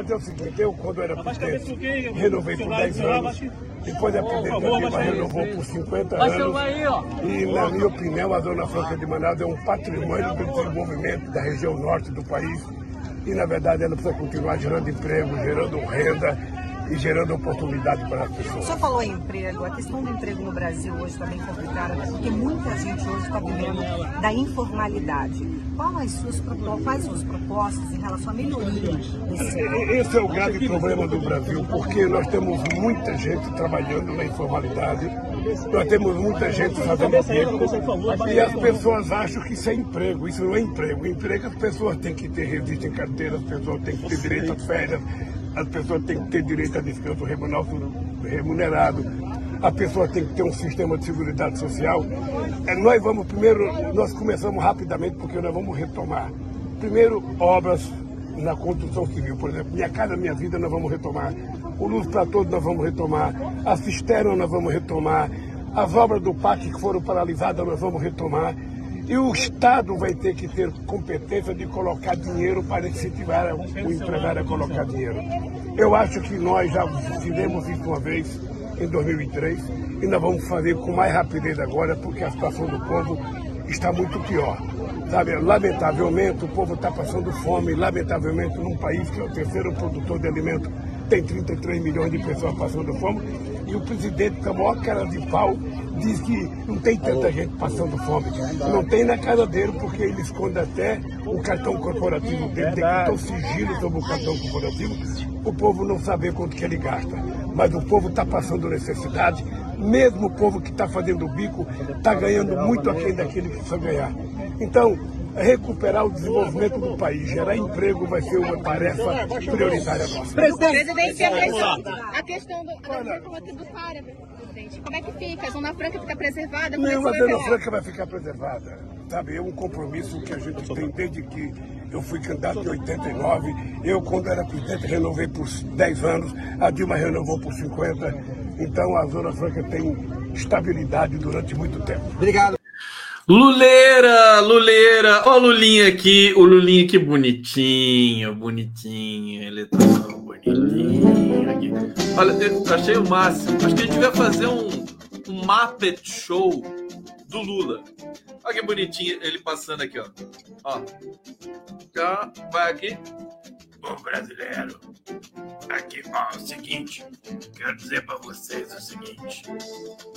é dizer o seguinte, eu quando era presidente, renovei por 10 anos, depois a presidente Dilma renovou por 50 anos, e na minha opinião a Zona Franca de Manaus é um patrimônio do desenvolvimento da região norte do país, e na verdade ela precisa continuar gerando emprego, gerando renda, e gerando oportunidade para as pessoas. O senhor falou em emprego, a questão do emprego no Brasil hoje está bem complicada, porque muita gente hoje está vivendo da informalidade. Quais as suas propostas, quais suas propostas em relação à melhoria desse Esse é o grave problema do Brasil, porque nós temos muita gente trabalhando na informalidade, nós temos muita gente fazendo bico, e as pessoas acham que isso é emprego. Isso não é emprego. Emprego as pessoas têm que ter registro em carteira, as pessoas têm que ter direito às férias, as pessoas têm que ter direito a descanso remunerado, a pessoa tem que ter um sistema de segurança social. É, nós vamos primeiro, nós começamos rapidamente porque nós vamos retomar. Primeiro, obras na construção civil, por exemplo, Minha Casa Minha Vida nós vamos retomar, o Luz para Todos nós vamos retomar, a cisterna nós vamos retomar, as obras do PAC que foram paralisadas nós vamos retomar. E o Estado vai ter que ter competência de colocar dinheiro para incentivar o empresário a colocar dinheiro. Eu acho que nós já fizemos isso uma vez, em 2003, e nós vamos fazer com mais rapidez agora, porque a situação do povo está muito pior. Sabe, lamentavelmente o povo está passando fome, lamentavelmente num país que é o terceiro produtor de alimento, tem 33 milhões de pessoas passando fome, e o presidente, com a maior cara de pau, diz que não tem tanta gente passando fome. Não tem na casa dele, porque ele esconde até o cartão corporativo dele, tem que ter um sigilo sobre o cartão corporativo, o povo não saber quanto que ele gasta. Mas o povo está passando necessidade, mesmo o povo que está fazendo o bico está ganhando muito aquém daquele que precisa ganhar. Então, recuperar o desenvolvimento do país, gerar emprego vai ser uma tarefa prioritária nossa. Presidente, a questão, a questão do, da reforma tributária, presidente, como é que fica? A Zona Franca fica preservada? Como Nenhuma é Zona ficar? Franca vai ficar preservada. Sabe, é um compromisso que a gente tem desde que eu fui candidato em 89. Eu, quando era presidente, renovei por 10 anos. A Dilma renovou por 50. Então, a Zona Franca tem estabilidade durante muito tempo. Obrigado. Luleira, Luleira, ó o Lulinha aqui, o Lulinha aqui bonitinho, bonitinho, ele tá bonitinho aqui. Olha, eu achei o máximo. Acho que a gente vai fazer um, um Muppet Show do Lula. Olha que bonitinho ele passando aqui, ó. Ó. Já vai aqui. Bom brasileiro, aqui ó, é o seguinte, quero dizer para vocês o seguinte,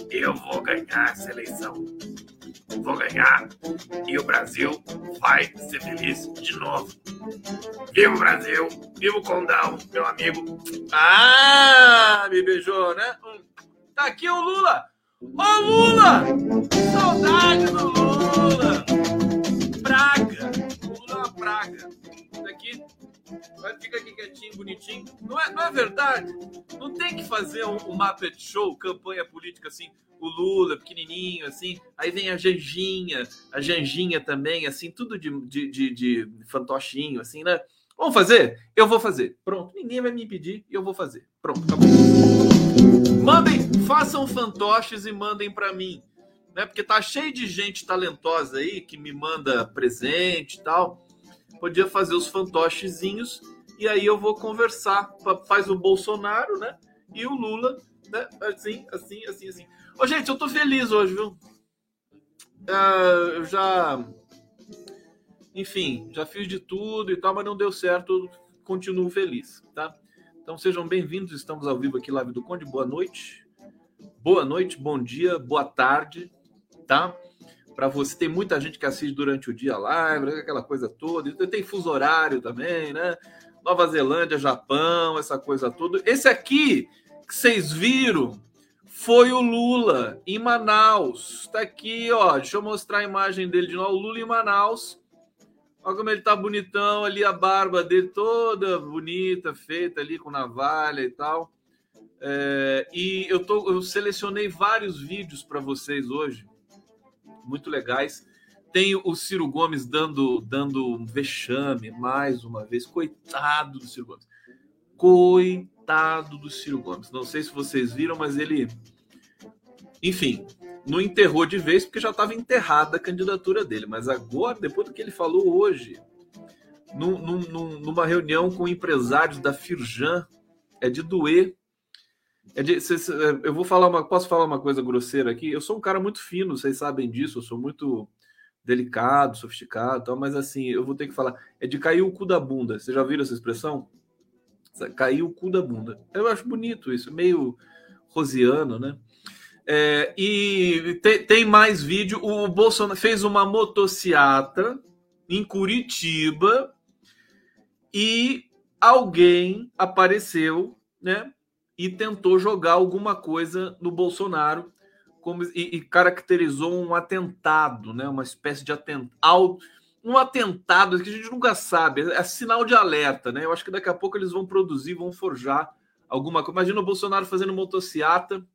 eu vou ganhar essa eleição, vou ganhar e o Brasil vai ser feliz de novo. Viva o Brasil, viva o Condão, meu amigo. Ah, me beijou, né? Hum. Tá aqui o Lula. Ô Lula! Saudade do Lula! Praga! Fica aqui quietinho, bonitinho. Não é, não é verdade? Não tem que fazer um, um Muppet Show, campanha política assim, o Lula pequenininho, assim. Aí vem a Janjinha, a Janjinha também, assim, tudo de, de, de, de fantochinho, assim, né? Vamos fazer? Eu vou fazer. Pronto. Ninguém vai me impedir e eu vou fazer. Pronto, acabou. Mandem, façam fantoches e mandem para mim. Né? Porque tá cheio de gente talentosa aí que me manda presente e tal podia fazer os fantochezinhos e aí eu vou conversar. Faz o Bolsonaro, né? E o Lula, né? Assim, assim, assim, assim. Ô, gente, eu tô feliz hoje, viu? Uh, eu já. Enfim, já fiz de tudo e tal, mas não deu certo. Continuo feliz, tá? Então sejam bem-vindos. Estamos ao vivo aqui, Live do Conde. Boa noite. Boa noite, bom dia, boa tarde, tá? para você. Tem muita gente que assiste durante o dia live, né, aquela coisa toda. Tem fuso horário também, né? Nova Zelândia, Japão, essa coisa toda. Esse aqui que vocês viram foi o Lula em Manaus. Tá aqui, ó. Deixa eu mostrar a imagem dele de novo. O Lula em Manaus. Olha como ele tá bonitão ali, a barba dele toda bonita, feita ali com navalha e tal. É, e eu, tô, eu selecionei vários vídeos para vocês hoje muito legais. Tem o Ciro Gomes dando, dando um vexame mais uma vez. Coitado do Ciro Gomes. Coitado do Ciro Gomes. Não sei se vocês viram, mas ele. Enfim, não enterrou de vez porque já estava enterrada a candidatura dele. Mas agora, depois do que ele falou hoje, num, num, numa reunião com empresários da Firjan. É de doer. É de, eu vou falar uma. Posso falar uma coisa grosseira aqui? Eu sou um cara muito fino, vocês sabem disso. Eu sou muito delicado, sofisticado, tal, mas assim, eu vou ter que falar. É de cair o cu da bunda. Vocês já viram essa expressão? Cair o cu da bunda. Eu acho bonito isso, meio rosiano, né? É, e tem, tem, mais vídeo. O Bolsonaro fez uma motociata em Curitiba e alguém apareceu, né? E tentou jogar alguma coisa no Bolsonaro como, e, e caracterizou um atentado, né? Uma espécie de atentado. Um atentado que a gente nunca sabe, é sinal de alerta, né? Eu acho que daqui a pouco eles vão produzir, vão forjar alguma coisa. Imagina o Bolsonaro fazendo motociata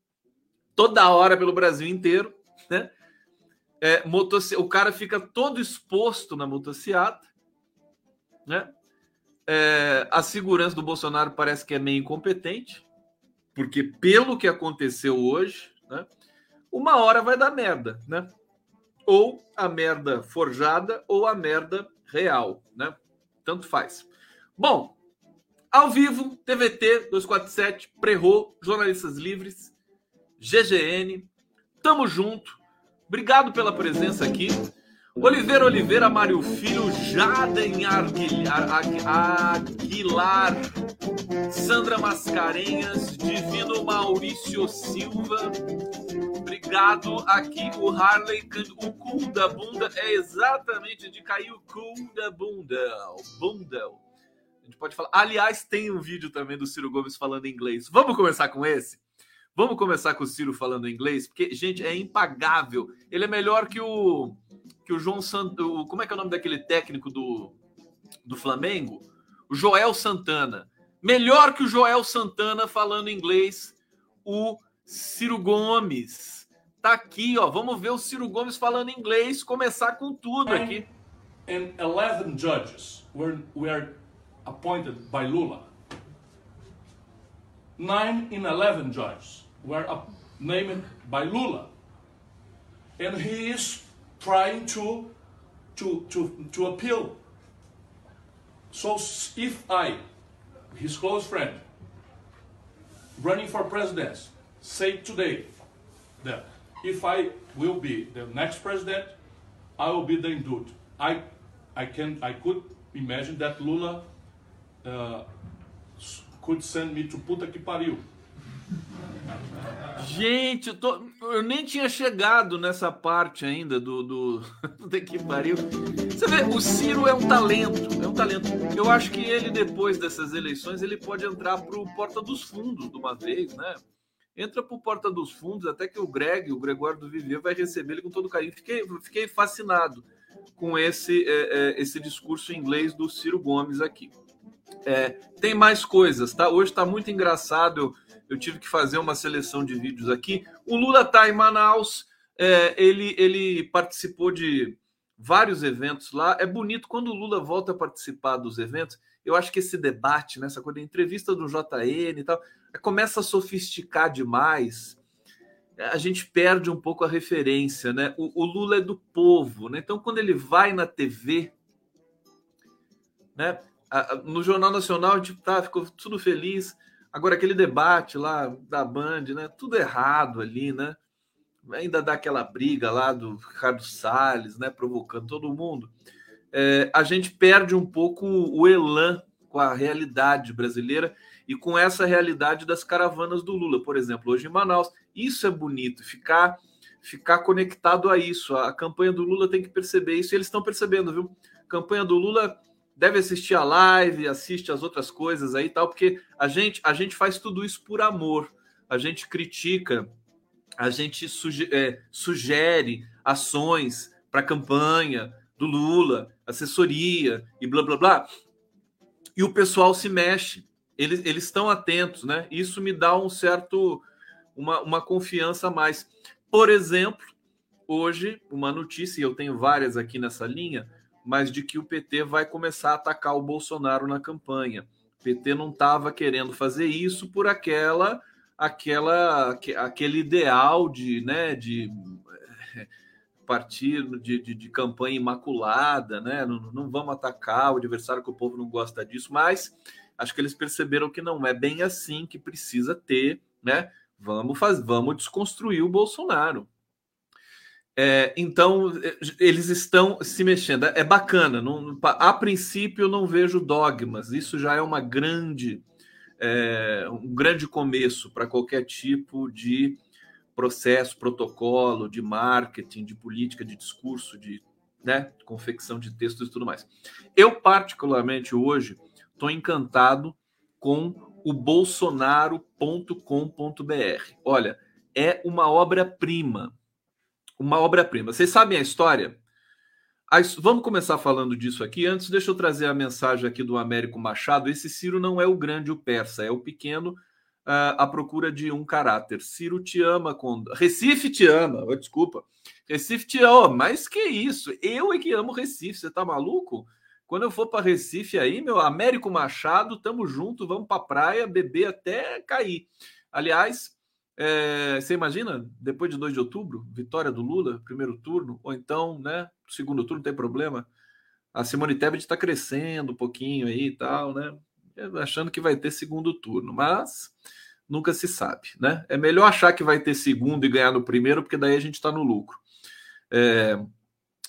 toda hora pelo Brasil inteiro, né? É, O cara fica todo exposto na motociata, né? É, a segurança do Bolsonaro parece que é meio incompetente, porque pelo que aconteceu hoje, né? Uma hora vai dar merda, né? Ou a merda forjada ou a merda real, né? Tanto faz. Bom, ao vivo, TVT 247, Prerro, Jornalistas Livres, GGN. Tamo junto. Obrigado pela presença aqui. Oliveira Oliveira, Mário Filho, Jaden Aguilar, Sandra Mascarenhas, Divino Maurício Silva. Obrigado aqui, o Harley, o cu da bunda é exatamente de cair o cu da bunda. Bunda. A gente pode falar. Aliás, tem um vídeo também do Ciro Gomes falando inglês. Vamos começar com esse? Vamos começar com o Ciro falando inglês, porque, gente, é impagável. Ele é melhor que o que o João Santos. Como é que é o nome daquele técnico do, do Flamengo? O Joel Santana. Melhor que o Joel Santana falando inglês, o Ciro Gomes. Tá aqui, ó. Vamos ver o Ciro Gomes falando inglês, começar com tudo aqui. And 11 judges were, were appointed by Lula. Nine in 11 judges were named by Lula. And he is trying to, to, to, to appeal. So if I, his close friend, running for president, say today that if I will be the next president, I will be the indult. I, I can, I could imagine that Lula uh, could send me to puta que pariu. Gente, eu, tô, eu, nem tinha chegado nessa parte ainda do, do, do que pariu. Você vê, o Ciro é um talento, é um talento. Eu acho que ele, depois dessas eleições, ele pode entrar para o Porta dos Fundos de uma vez, né? Entra o Porta dos Fundos, até que o Greg, o Gregório do Vivier, vai receber ele com todo carinho. Fiquei, fiquei fascinado com esse, é, é, esse discurso em inglês do Ciro Gomes aqui. É, tem mais coisas, tá? Hoje está muito engraçado. Eu, eu, tive que fazer uma seleção de vídeos aqui. O Lula está em Manaus. É, ele, ele participou de vários eventos lá. É bonito quando o Lula volta a participar dos eventos. Eu acho que esse debate, nessa né, coisa, entrevista do JN e tal, começa a sofisticar demais. A gente perde um pouco a referência, né? O, o Lula é do povo, né? Então, quando ele vai na TV, né? no Jornal Nacional a gente tá, ficou tudo feliz. Agora, aquele debate lá da Band, né? Tudo errado ali, né? Ainda dá aquela briga lá do Ricardo Salles, né? Provocando todo mundo. É, a gente perde um pouco o elan com a realidade brasileira e com essa realidade das caravanas do Lula, por exemplo, hoje em Manaus. Isso é bonito, ficar ficar conectado a isso. A campanha do Lula tem que perceber isso, e eles estão percebendo, viu? A campanha do Lula deve assistir a live, assiste as outras coisas aí e tal, porque a gente, a gente faz tudo isso por amor. A gente critica, a gente suge é, sugere ações para a campanha do Lula, assessoria e blá blá blá. E o pessoal se mexe, eles, eles estão atentos, né? Isso me dá um certo, uma, uma confiança a mais. Por exemplo, hoje, uma notícia, e eu tenho várias aqui nessa linha, mas de que o PT vai começar a atacar o Bolsonaro na campanha. O PT não estava querendo fazer isso por aquela aquela aquele ideal de, né, de partir de, de, de, campanha imaculada, né? Não, não vamos atacar o adversário que o povo não gosta disso, mas acho que eles perceberam que não é bem assim que precisa ter, né? Vamos fazer, vamos desconstruir o Bolsonaro. É, então eles estão se mexendo. É bacana. Não, a princípio eu não vejo dogmas. Isso já é uma grande, é, um grande começo para qualquer tipo de processo, protocolo, de marketing, de política, de discurso, de né, confecção de textos e tudo mais. Eu, particularmente, hoje, estou encantado com o bolsonaro.com.br. Olha, é uma obra-prima. Uma obra-prima. Vocês sabem a história? Vamos começar falando disso aqui. Antes, deixa eu trazer a mensagem aqui do Américo Machado. Esse Ciro não é o grande, o persa, é o pequeno uh, à procura de um caráter. Ciro te ama, com... Recife te ama, oh, desculpa. Recife te ama, mas que isso? Eu é que amo Recife, você tá maluco? Quando eu for para Recife aí, meu Américo Machado, tamo junto, vamos para praia, beber até cair. Aliás, é, você imagina, depois de 2 de outubro, vitória do Lula, primeiro turno, ou então, né, segundo turno, não tem problema. A Simone Tebet está crescendo um pouquinho aí e tal, né? achando que vai ter segundo turno, mas nunca se sabe, né? É melhor achar que vai ter segundo e ganhar no primeiro, porque daí a gente está no lucro. É,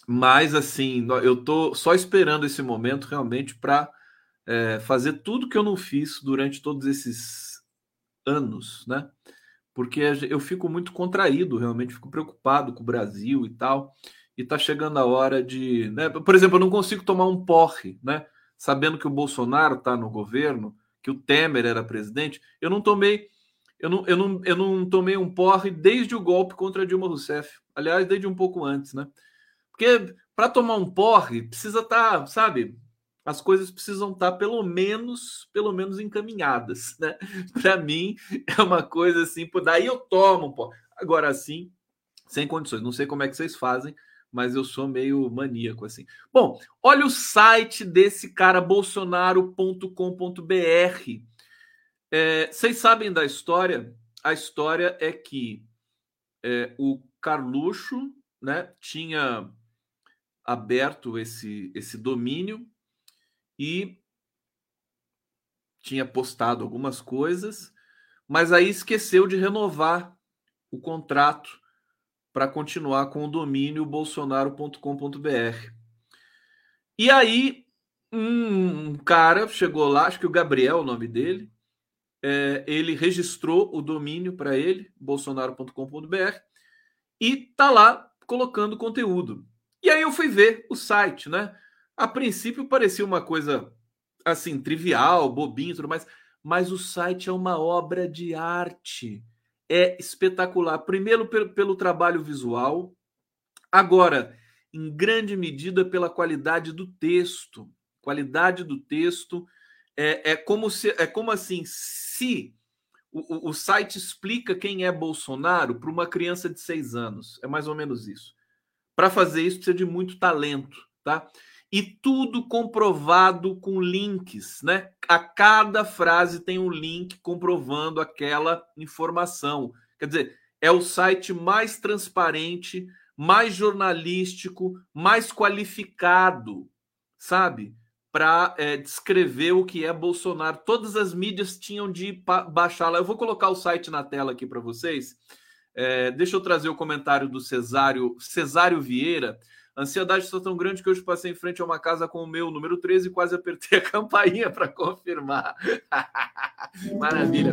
mas assim, eu tô só esperando esse momento realmente para é, fazer tudo que eu não fiz durante todos esses anos, né? Porque eu fico muito contraído, realmente fico preocupado com o Brasil e tal. E tá chegando a hora de, né? Por exemplo, eu não consigo tomar um porre, né? sabendo que o Bolsonaro está no governo, que o Temer era presidente, eu não tomei eu não, eu não, eu não tomei um porre desde o golpe contra Dilma Rousseff. Aliás, desde um pouco antes, né? Porque para tomar um porre precisa estar, tá, sabe? As coisas precisam estar tá pelo menos, pelo menos encaminhadas, né? Para mim é uma coisa assim, por daí eu tomo porre. Agora sim, sem condições. Não sei como é que vocês fazem, mas eu sou meio maníaco assim. Bom, olha o site desse cara bolsonaro.com.br. É, vocês sabem da história? A história é que é, o Carluxo né, tinha aberto esse, esse domínio e tinha postado algumas coisas, mas aí esqueceu de renovar o contrato para continuar com o domínio bolsonaro.com.br. E aí, um cara chegou lá, acho que o Gabriel, o nome dele, é, ele registrou o domínio para ele, bolsonaro.com.br, e tá lá colocando conteúdo. E aí eu fui ver o site, né? A princípio parecia uma coisa assim, trivial, bobinho e tudo mais, mas o site é uma obra de arte é espetacular. Primeiro, pelo, trabalho visual, agora, em grande medida, pela qualidade do texto. Qualidade do texto é, é como se é como assim se o, o, site explica quem é Bolsonaro para uma criança de seis anos. É mais ou menos isso. Para fazer isso precisa de muito talento, tá? e tudo comprovado com links, né? A cada frase tem um link comprovando aquela informação. Quer dizer, é o site mais transparente, mais jornalístico, mais qualificado, sabe? Para é, descrever o que é Bolsonaro. Todas as mídias tinham de baixar lá. Eu vou colocar o site na tela aqui para vocês. É, deixa eu trazer o comentário do Cesário, Cesário Vieira. Ansiedade está tão grande que hoje passei em frente a uma casa com o meu número 13 e quase apertei a campainha para confirmar. Maravilha.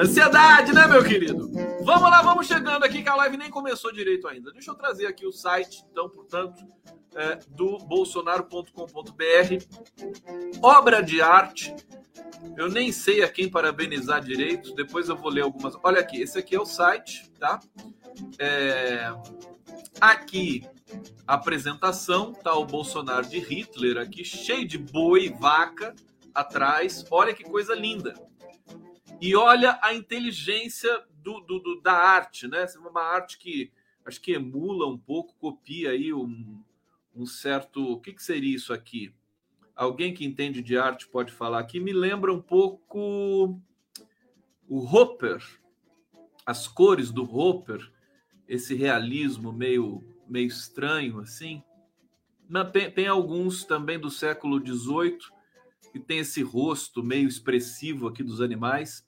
Ansiedade, né, meu querido? Vamos lá, vamos chegando aqui que a live nem começou direito ainda. Deixa eu trazer aqui o site, então, portanto, é, do bolsonaro.com.br. Obra de arte. Eu nem sei a quem parabenizar direito, depois eu vou ler algumas. Olha aqui, esse aqui é o site, tá? É... Aqui apresentação, tá o Bolsonaro de Hitler aqui, cheio de boi, vaca atrás. Olha que coisa linda. E olha a inteligência do, do, do da arte, né? É uma arte que acho que emula um pouco, copia aí um, um certo. O que, que seria isso aqui? Alguém que entende de arte pode falar aqui. Me lembra um pouco o Hopper, as cores do Hopper, esse realismo meio meio estranho assim. Não, tem, tem alguns também do século XVIII que tem esse rosto meio expressivo aqui dos animais.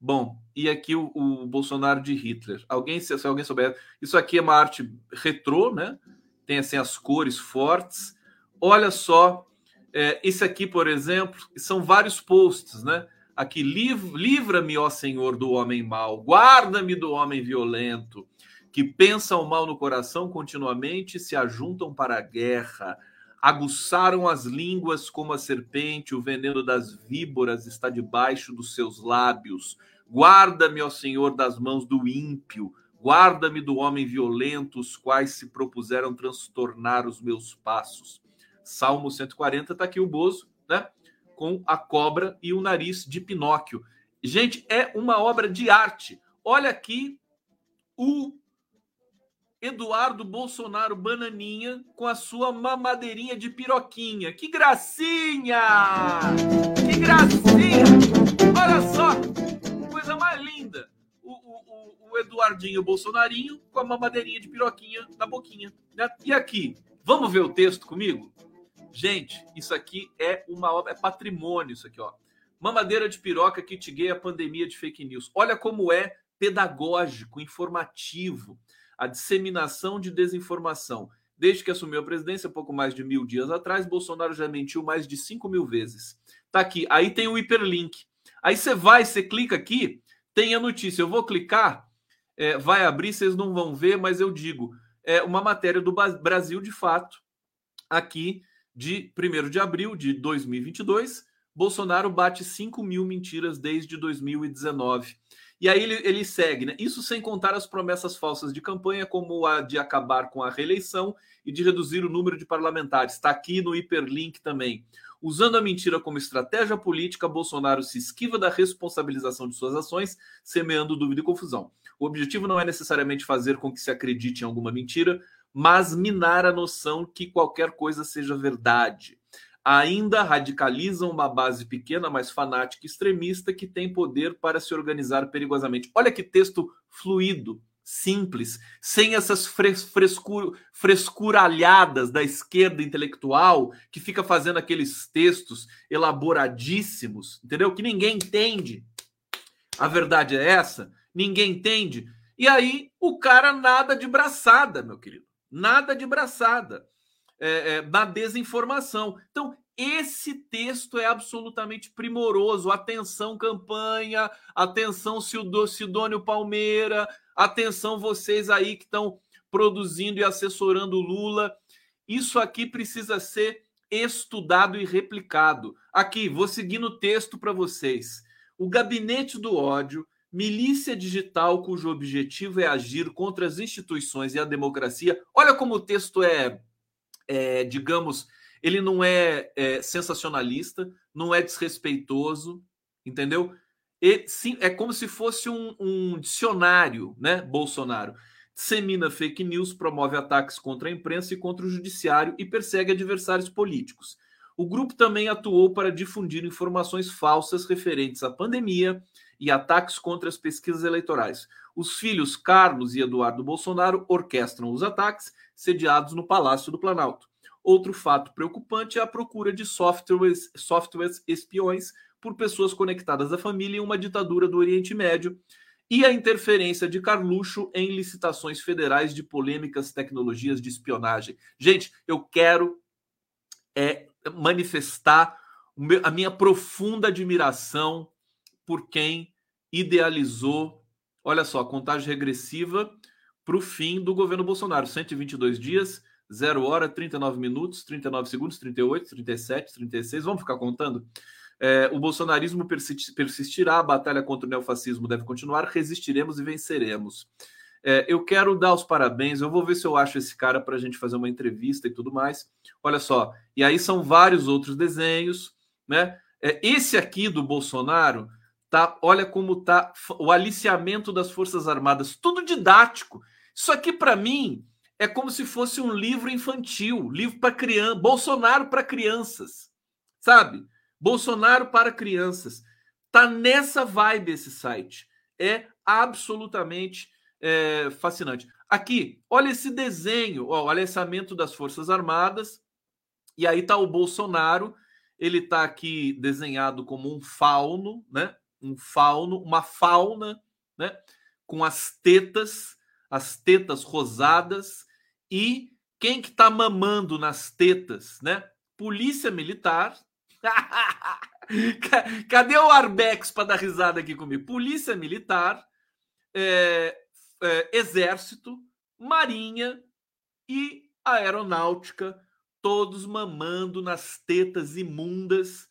Bom, e aqui o, o Bolsonaro de Hitler. Alguém, se, se, alguém souber, isso aqui é uma arte retrô, né? Tem assim as cores fortes. Olha só, é, esse aqui, por exemplo, são vários posts, né? Aqui, livra-me, ó Senhor, do homem mau, guarda-me do homem violento, que pensam mal no coração continuamente se ajuntam para a guerra. Aguçaram as línguas como a serpente, o veneno das víboras está debaixo dos seus lábios. Guarda-me, ó Senhor, das mãos do ímpio, guarda-me do homem violento, os quais se propuseram transtornar os meus passos. Salmo 140 está aqui o Bozo, né? Com a cobra e o nariz de Pinóquio. Gente, é uma obra de arte. Olha aqui o Eduardo Bolsonaro Bananinha com a sua mamadeirinha de piroquinha. Que gracinha! Que gracinha! Olha só, coisa mais linda. O, o, o Eduardinho Bolsonarinho com a mamadeirinha de piroquinha na boquinha. Né? E aqui, vamos ver o texto comigo? Gente, isso aqui é uma obra, é patrimônio isso aqui, ó. Mamadeira de piroca kit gay a pandemia de fake news. Olha como é pedagógico, informativo a disseminação de desinformação. Desde que assumiu a presidência, pouco mais de mil dias atrás, Bolsonaro já mentiu mais de 5 mil vezes. Tá aqui. Aí tem o hiperlink. Aí você vai, você clica aqui, tem a notícia. Eu vou clicar, é, vai abrir, vocês não vão ver, mas eu digo. É uma matéria do Brasil, de fato, aqui de 1 de abril de 2022. Bolsonaro bate 5 mil mentiras desde 2019. E aí ele, ele segue, né? Isso sem contar as promessas falsas de campanha, como a de acabar com a reeleição e de reduzir o número de parlamentares. Está aqui no hiperlink também. Usando a mentira como estratégia política, Bolsonaro se esquiva da responsabilização de suas ações, semeando dúvida e confusão. O objetivo não é necessariamente fazer com que se acredite em alguma mentira, mas minar a noção que qualquer coisa seja verdade ainda radicalizam uma base pequena, mas fanática e extremista que tem poder para se organizar perigosamente. Olha que texto fluido, simples, sem essas fres frescur frescuralhadas da esquerda intelectual que fica fazendo aqueles textos elaboradíssimos, entendeu? Que ninguém entende. A verdade é essa, ninguém entende. E aí o cara nada de braçada, meu querido, nada de braçada é, é, na desinformação. Então, esse texto é absolutamente primoroso. Atenção, campanha, atenção, Sidônio Palmeira, atenção, vocês aí que estão produzindo e assessorando o Lula. Isso aqui precisa ser estudado e replicado. Aqui, vou seguir no texto para vocês. O gabinete do ódio, milícia digital cujo objetivo é agir contra as instituições e a democracia. Olha como o texto é é, digamos, ele não é, é, sensacionalista, não é desrespeitoso, entendeu? E, sim, é como se fosse um, um dicionário, né? Bolsonaro dissemina fake news, promove ataques contra a imprensa e contra o judiciário e persegue adversários políticos. O grupo também atuou para difundir informações falsas referentes à pandemia e ataques contra as pesquisas eleitorais. Os filhos Carlos e Eduardo Bolsonaro orquestram os ataques sediados no Palácio do Planalto. Outro fato preocupante é a procura de softwares, softwares espiões por pessoas conectadas à família em uma ditadura do Oriente Médio e a interferência de Carluxo em licitações federais de polêmicas tecnologias de espionagem. Gente, eu quero é, manifestar a minha profunda admiração por quem idealizou, olha só, contagem regressiva para o fim do governo Bolsonaro. 122 dias, 0 hora, 39 minutos, 39 segundos, 38, 37, 36. Vamos ficar contando? É, o bolsonarismo persistirá, a batalha contra o neofascismo deve continuar, resistiremos e venceremos. É, eu quero dar os parabéns, eu vou ver se eu acho esse cara para a gente fazer uma entrevista e tudo mais. Olha só, e aí são vários outros desenhos, né? É, esse aqui do Bolsonaro, tá? Olha como tá o aliciamento das Forças Armadas, tudo didático. Isso aqui, para mim, é como se fosse um livro infantil, livro para criança, Bolsonaro para crianças, sabe? Bolsonaro para crianças. Tá nessa vibe esse site. É absolutamente é, fascinante. Aqui, olha esse desenho, ó, o alessamento das Forças Armadas. E aí tá o Bolsonaro, ele tá aqui desenhado como um fauno, né? Um fauno, uma fauna, né? Com as tetas, as tetas rosadas e quem que tá mamando nas tetas, né? Polícia Militar. Cadê o Arbex para dar risada aqui comigo? Polícia Militar, é, é, Exército, Marinha e Aeronáutica, todos mamando nas tetas imundas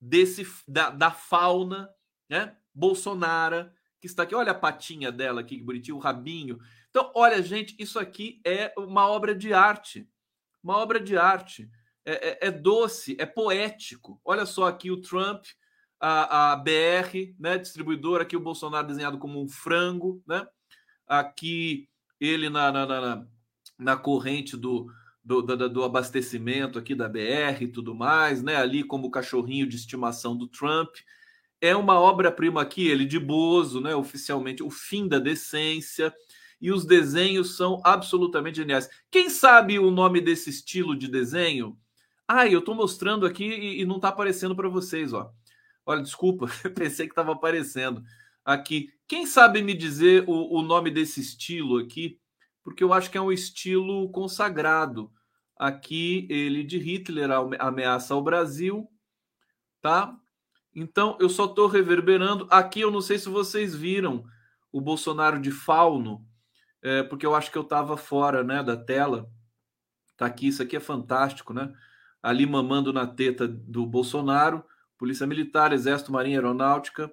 desse da, da fauna, né? Bolsonaro, que está aqui. Olha a patinha dela aqui, que bonitinho, o rabinho. Então, olha, gente, isso aqui é uma obra de arte. Uma obra de arte. É, é, é doce, é poético. Olha só aqui o Trump, a, a BR, né? Distribuidor, aqui o Bolsonaro desenhado como um frango, né? Aqui ele na, na, na, na corrente do, do, do, do, abastecimento aqui da BR e tudo mais, né? Ali como o cachorrinho de estimação do Trump. É uma obra-prima aqui, ele de Bozo, né? Oficialmente, o fim da decência. E os desenhos são absolutamente geniais. Quem sabe o nome desse estilo de desenho? Ah, eu estou mostrando aqui e, e não está aparecendo para vocês, ó. Olha, desculpa, pensei que estava aparecendo aqui. Quem sabe me dizer o, o nome desse estilo aqui? Porque eu acho que é um estilo consagrado. Aqui, ele de Hitler ameaça ao Brasil, tá? Então, eu só estou reverberando. Aqui, eu não sei se vocês viram o Bolsonaro de fauno, é, porque eu acho que eu estava fora né, da tela. Tá aqui, isso aqui é fantástico, né? Ali mamando na teta do Bolsonaro, Polícia Militar, Exército, Marinha Aeronáutica.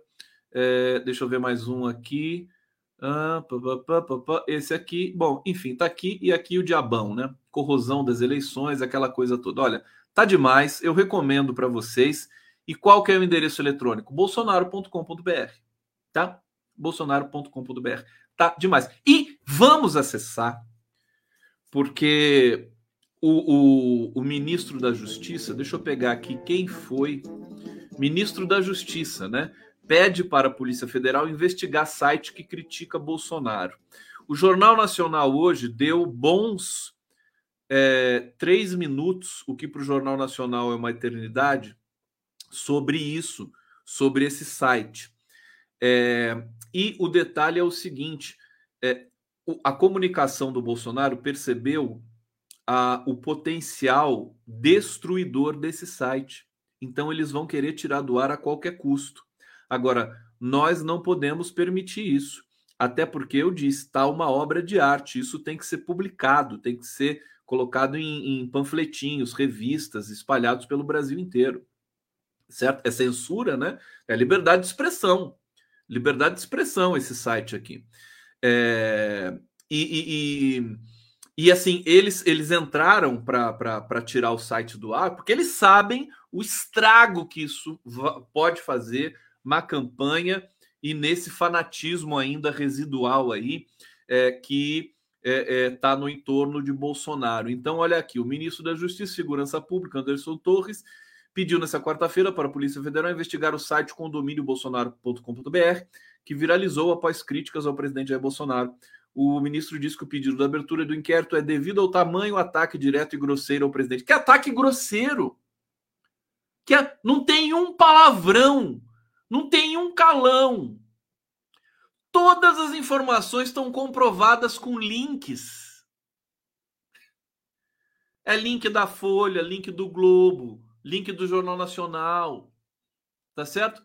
É, deixa eu ver mais um aqui. Ah, pá, pá, pá, esse aqui, bom, enfim, tá aqui e aqui o diabão, né? Corrosão das eleições, aquela coisa toda. Olha, tá demais, eu recomendo para vocês. E qual que é o endereço eletrônico? bolsonaro.com.br, tá? bolsonaro.com.br. Tá demais. E vamos acessar, porque o, o, o ministro da Justiça, deixa eu pegar aqui quem foi ministro da Justiça, né? Pede para a Polícia Federal investigar site que critica Bolsonaro. O Jornal Nacional hoje deu bons é, três minutos, o que para o Jornal Nacional é uma eternidade, sobre isso, sobre esse site. É, e o detalhe é o seguinte: é, a comunicação do Bolsonaro percebeu a, o potencial destruidor desse site. Então, eles vão querer tirar do ar a qualquer custo. Agora, nós não podemos permitir isso. Até porque eu disse, está uma obra de arte, isso tem que ser publicado, tem que ser colocado em, em panfletinhos, revistas, espalhados pelo Brasil inteiro. Certo? É censura, né? É liberdade de expressão. Liberdade de expressão, esse site aqui. É... E, e, e, e, assim, eles, eles entraram para tirar o site do ar porque eles sabem o estrago que isso pode fazer na campanha e nesse fanatismo ainda residual aí é, que está é, é, tá no entorno de Bolsonaro. Então, olha aqui, o ministro da Justiça e Segurança Pública, Anderson Torres, pediu nessa quarta-feira para a Polícia Federal investigar o site condomíniobolsonaro.com.br, que viralizou após críticas ao presidente Jair Bolsonaro. O ministro disse que o pedido da abertura do inquérito é devido ao tamanho ataque direto e grosseiro ao presidente. Que ataque grosseiro! Que é, não tem um palavrão, não tem um calão. Todas as informações estão comprovadas com links. É link da Folha, link do Globo, link do Jornal Nacional. Tá certo?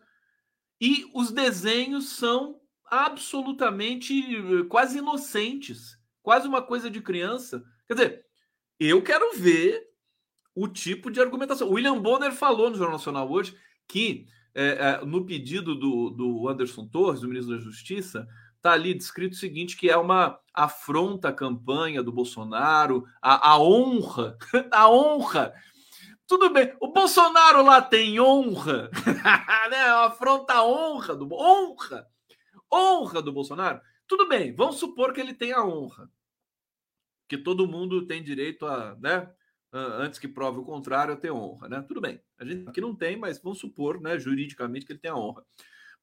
E os desenhos são absolutamente eh, quase inocentes, quase uma coisa de criança. Quer dizer, eu quero ver o tipo de argumentação. O William Bonner falou no Jornal Nacional hoje que é, é, no pedido do, do Anderson Torres, do ministro da Justiça, está ali descrito o seguinte: que é uma afronta à campanha do Bolsonaro, a, a honra, a honra. Tudo bem, o Bolsonaro lá tem honra, né? Afronta a honra do honra, honra do Bolsonaro. Tudo bem, vamos supor que ele tem a honra, que todo mundo tem direito a, né? antes que prove o contrário, ter honra, né? Tudo bem. A gente aqui não tem, mas vamos supor, né, juridicamente, que ele tem a honra.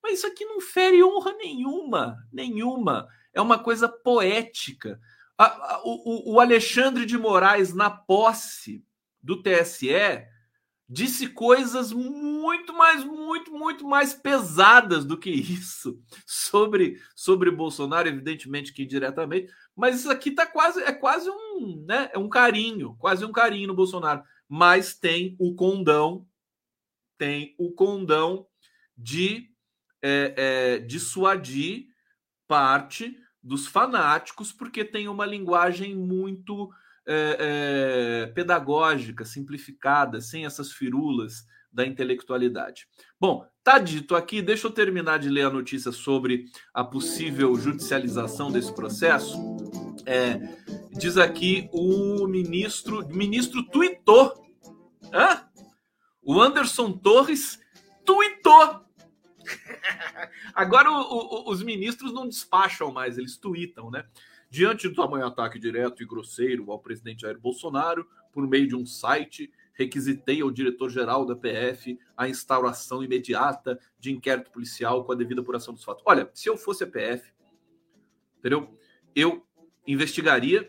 Mas isso aqui não fere honra nenhuma, nenhuma. É uma coisa poética. o, o Alexandre de Moraes, na posse do TSE, disse coisas muito mais, muito, muito mais pesadas do que isso sobre, sobre Bolsonaro, evidentemente que indiretamente, mas isso aqui tá quase é quase um, né, é um carinho, quase um carinho no Bolsonaro, mas tem o condão, tem o condão de é, é, dissuadir parte dos fanáticos, porque tem uma linguagem muito é, é, pedagógica, simplificada, sem essas firulas da intelectualidade. Bom, tá dito aqui, deixa eu terminar de ler a notícia sobre a possível judicialização desse processo. É, diz aqui o ministro, ministro tuitou, hã? o Anderson Torres tuitou Agora o, o, os ministros não despacham mais, eles tweetam, né? Diante do tamanho ataque direto e grosseiro ao presidente Jair Bolsonaro, por meio de um site, requisitei ao diretor-geral da PF a instauração imediata de inquérito policial com a devida apuração dos fatos. Olha, se eu fosse a PF, entendeu? Eu investigaria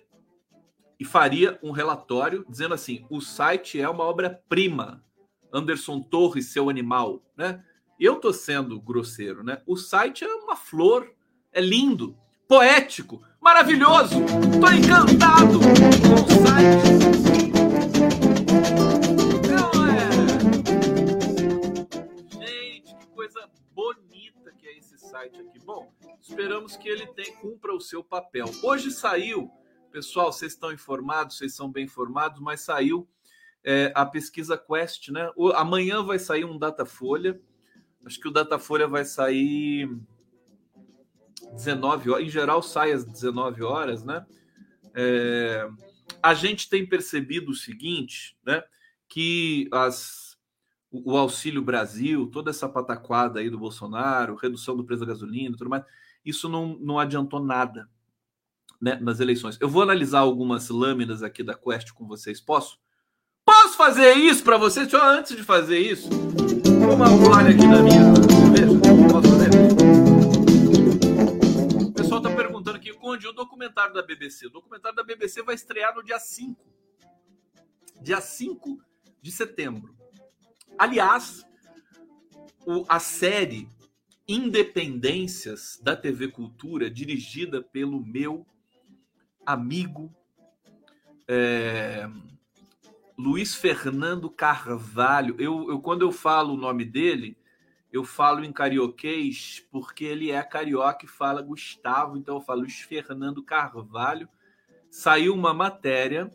e faria um relatório dizendo assim: o site é uma obra-prima. Anderson Torres, seu animal, né? Eu tô sendo grosseiro, né? O site é uma flor, é lindo, poético, maravilhoso. Tô encantado com o site. Não é? Gente, que coisa bonita que é esse site aqui. Bom, esperamos que ele tenha, cumpra o seu papel. Hoje saiu, pessoal, vocês estão informados, vocês são bem informados, mas saiu é, a pesquisa Quest, né? O, amanhã vai sair um Datafolha Acho que o Datafolha vai sair 19 horas. Em geral, sai às 19 horas, né? É, a gente tem percebido o seguinte, né? Que as, o, o, Auxílio Brasil, toda essa pataquada aí do Bolsonaro, redução do preço da gasolina tudo mais, isso não, não adiantou nada né, nas eleições. Eu vou analisar algumas lâminas aqui da Quest com vocês. Posso? Posso fazer isso para vocês? Só antes de fazer isso, uma toalha aqui na minha. Posso fazer? Onde o documentário da BBC. O documentário da BBC vai estrear no dia 5. Dia 5 de setembro. Aliás, o, a série Independências da TV Cultura, dirigida pelo meu amigo é, Luiz Fernando Carvalho. Eu, eu, quando eu falo o nome dele, eu falo em carioquês porque ele é carioca e fala Gustavo, então eu falo Luiz Fernando Carvalho. Saiu uma matéria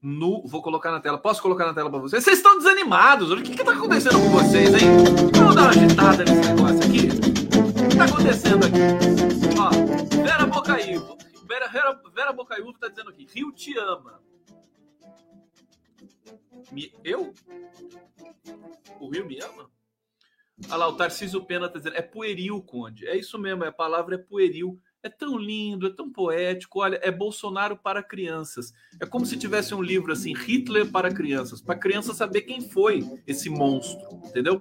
no. Vou colocar na tela. Posso colocar na tela para vocês? Vocês estão desanimados. O que está acontecendo com vocês, hein? Vamos dar uma agitada nesse negócio aqui? O que está acontecendo aqui? Ó, Vera Bocaiúva. Vera, Vera, Vera Bocaiúva está dizendo aqui: Rio te ama. Me, eu? O Rio me ama? Olha lá, o Tarcísio Pena está dizendo, é pueril, Conde. É isso mesmo, a palavra é pueril. É tão lindo, é tão poético. Olha, é Bolsonaro para crianças. É como se tivesse um livro assim, Hitler para crianças, para criança saber quem foi esse monstro, entendeu?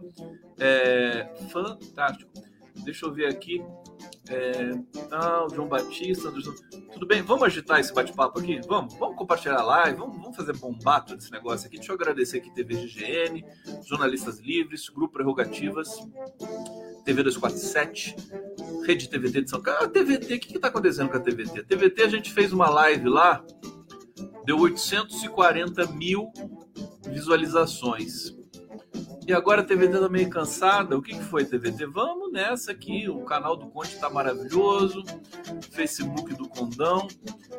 É fantástico. Deixa eu ver aqui. É, o João Batista. Tudo bem? Vamos agitar esse bate-papo aqui? Vamos? Vamos compartilhar a live? Vamos, vamos fazer bombato desse negócio aqui? Deixa eu agradecer aqui TV GGN, Jornalistas Livres, Grupo Prerrogativas, TV 247, Rede TVT de São Paulo. Ah, TVT, o que está acontecendo com a TVT? A TVT, a gente fez uma live lá, deu 840 mil visualizações. E agora a TVT tá meio cansada. O que, que foi, TVT? Vamos nessa aqui. O canal do Conte tá maravilhoso. Facebook do Condão.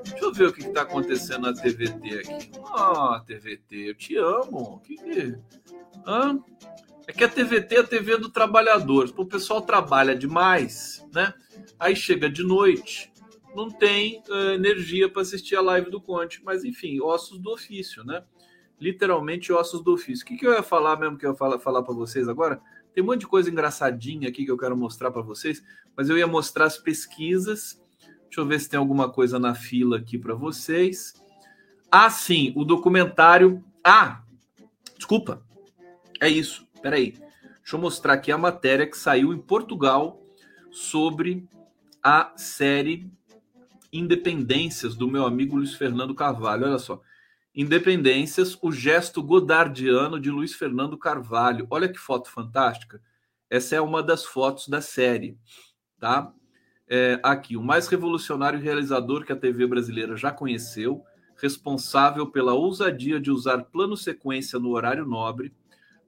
Deixa eu ver o que, que tá acontecendo na TVT aqui. Ah, oh, TVT, eu te amo. O que que. Hã? É que a TVT é a TV do trabalhador. O pessoal trabalha demais, né? Aí chega de noite, não tem uh, energia para assistir a live do Conte. Mas enfim, ossos do ofício, né? Literalmente ossos do ofício. O que, que eu ia falar mesmo que eu ia falar, falar para vocês agora? Tem um monte de coisa engraçadinha aqui que eu quero mostrar para vocês, mas eu ia mostrar as pesquisas. Deixa eu ver se tem alguma coisa na fila aqui para vocês. Ah, sim, o documentário. Ah, desculpa. É isso. Peraí. Deixa eu mostrar aqui a matéria que saiu em Portugal sobre a série Independências do meu amigo Luiz Fernando Carvalho. Olha só. Independências, o gesto godardiano de Luiz Fernando Carvalho. Olha que foto fantástica. Essa é uma das fotos da série, tá? É, aqui, o mais revolucionário realizador que a TV brasileira já conheceu, responsável pela ousadia de usar plano sequência no horário nobre,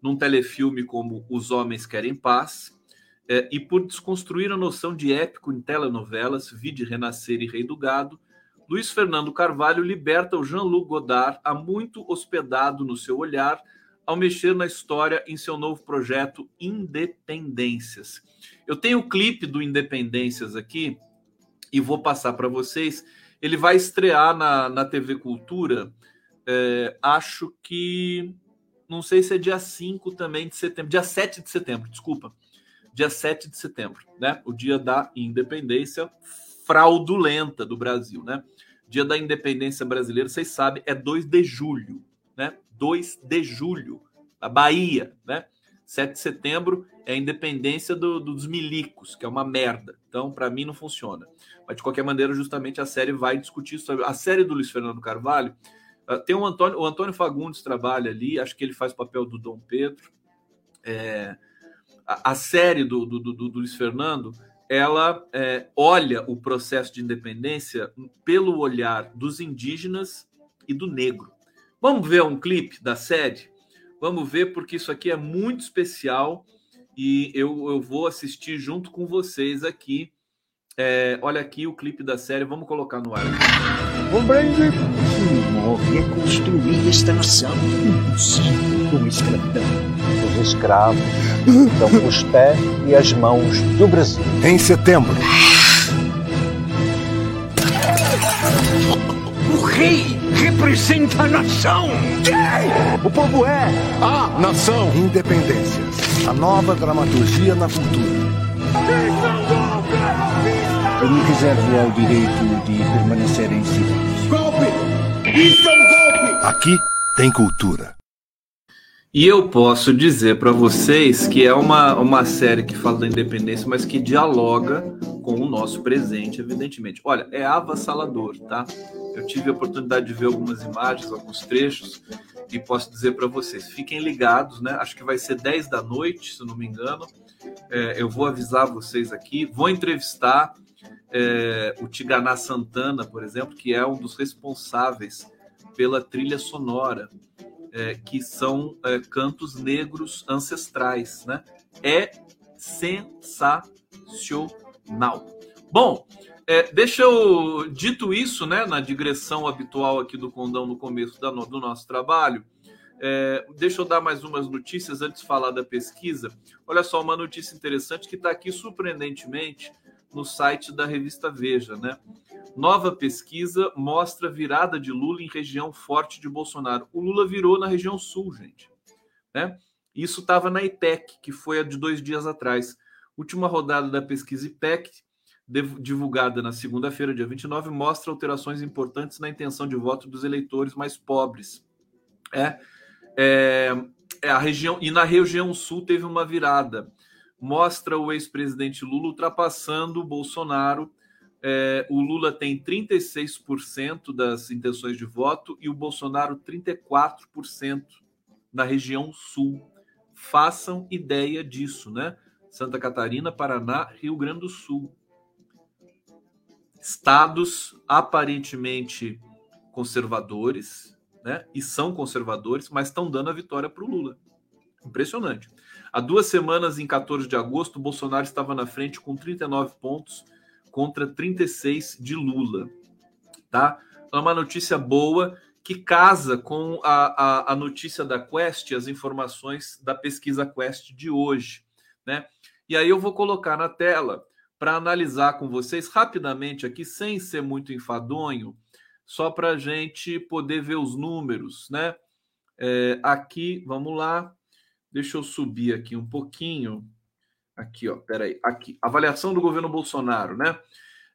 num telefilme como Os Homens Querem Paz, é, e por desconstruir a noção de épico em telenovelas, Vide Renascer e Rei do Gado, Luiz Fernando Carvalho liberta o Jean-Luc Godard, há muito hospedado no seu olhar, ao mexer na história em seu novo projeto Independências. Eu tenho o clipe do Independências aqui e vou passar para vocês. Ele vai estrear na, na TV Cultura, é, acho que. Não sei se é dia 5 também de setembro, dia 7 de setembro, desculpa. Dia 7 de setembro, né? O dia da independência fraudulenta do Brasil, né? Dia da independência brasileira, vocês sabem, é 2 de julho, né? 2 de julho, a Bahia, né? 7 de setembro é a independência do, dos milicos, que é uma merda. Então, para mim, não funciona. Mas, de qualquer maneira, justamente a série vai discutir sobre. A série do Luiz Fernando Carvalho uh, tem um Antônio, o Antônio Fagundes trabalha ali, acho que ele faz o papel do Dom Pedro. É, a, a, série do, do, do, do Luiz Fernando ela é, olha o processo de independência pelo olhar dos indígenas e do negro. Vamos ver um clipe da série? Vamos ver, porque isso aqui é muito especial e eu, eu vou assistir junto com vocês aqui. É, olha aqui o clipe da série, vamos colocar no ar. Compreende? reconstruir esta nação impossível com escravidão. Os escravos são os pés e as mãos do Brasil. Em setembro. O rei representa a nação. O povo é a nação. Independências. A nova dramaturgia na cultura. Eu me reservo ao direito de permanecer em silêncio. Golpe! Isso é um golpe! Aqui tem cultura. E eu posso dizer para vocês que é uma, uma série que fala da independência, mas que dialoga com o nosso presente, evidentemente. Olha, é avassalador, tá? Eu tive a oportunidade de ver algumas imagens, alguns trechos, e posso dizer para vocês, fiquem ligados, né? Acho que vai ser 10 da noite, se não me engano. É, eu vou avisar vocês aqui, vou entrevistar é, o Tiganá Santana, por exemplo, que é um dos responsáveis pela trilha sonora é, que são é, cantos negros ancestrais, né? É sensacional. Bom, é, deixa eu, dito isso, né, na digressão habitual aqui do Condão no começo da, do nosso trabalho, é, deixa eu dar mais umas notícias antes de falar da pesquisa. Olha só, uma notícia interessante que está aqui surpreendentemente no site da revista Veja, né? Nova pesquisa mostra virada de Lula em região forte de Bolsonaro. O Lula virou na região sul, gente. Né? Isso estava na IPEC, que foi a de dois dias atrás. Última rodada da pesquisa IPEC, divulgada na segunda-feira, dia 29, mostra alterações importantes na intenção de voto dos eleitores mais pobres. É, é, é a região e na região sul teve uma virada. Mostra o ex-presidente Lula ultrapassando o Bolsonaro é, o Lula tem 36% das intenções de voto e o Bolsonaro 34% na região sul. Façam ideia disso, né? Santa Catarina, Paraná, Rio Grande do Sul. Estados aparentemente conservadores, né? E são conservadores, mas estão dando a vitória para o Lula. Impressionante. Há duas semanas, em 14 de agosto, Bolsonaro estava na frente com 39 pontos contra 36 de Lula. Tá? É uma notícia boa que casa com a, a, a notícia da Quest, as informações da pesquisa Quest de hoje. Né? E aí eu vou colocar na tela para analisar com vocês rapidamente aqui, sem ser muito enfadonho, só para a gente poder ver os números, né? É, aqui, vamos lá. Deixa eu subir aqui um pouquinho. Aqui, ó, peraí. Aqui. Avaliação do governo Bolsonaro, né?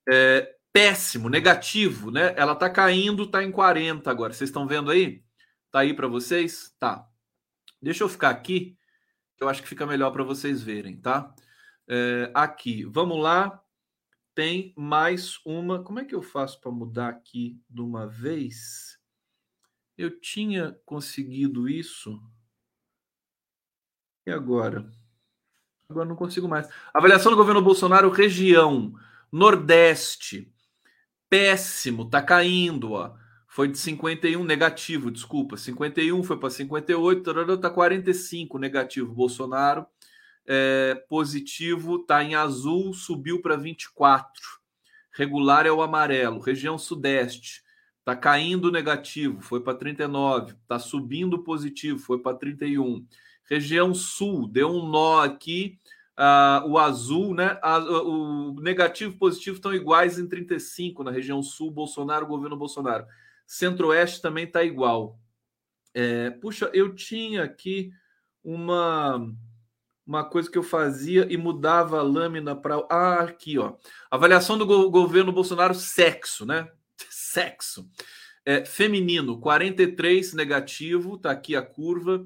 É, péssimo, negativo, né? Ela tá caindo, tá em 40 agora. Vocês estão vendo aí? Tá aí para vocês? Tá. Deixa eu ficar aqui. Eu acho que fica melhor para vocês verem, tá? É, aqui, vamos lá. tem mais uma. Como é que eu faço para mudar aqui de uma vez? Eu tinha conseguido isso. E agora? Agora não consigo mais. Avaliação do governo Bolsonaro, região Nordeste. Péssimo, tá caindo, ó. Foi de 51 negativo, desculpa. 51 foi para 58, tá 45 negativo. Bolsonaro é, positivo tá em azul, subiu para 24. Regular é o amarelo. Região Sudeste tá caindo negativo, foi para 39. Tá subindo positivo, foi para 31. Região Sul deu um nó aqui Uh, o azul, né? A, o negativo e positivo estão iguais em 35 na região sul, Bolsonaro, governo Bolsonaro. Centro-Oeste também está igual. É, puxa, eu tinha aqui uma uma coisa que eu fazia e mudava a lâmina para. Ah, aqui, ó. Avaliação do go governo Bolsonaro, sexo, né? Sexo. É, feminino, 43 negativo, tá aqui a curva.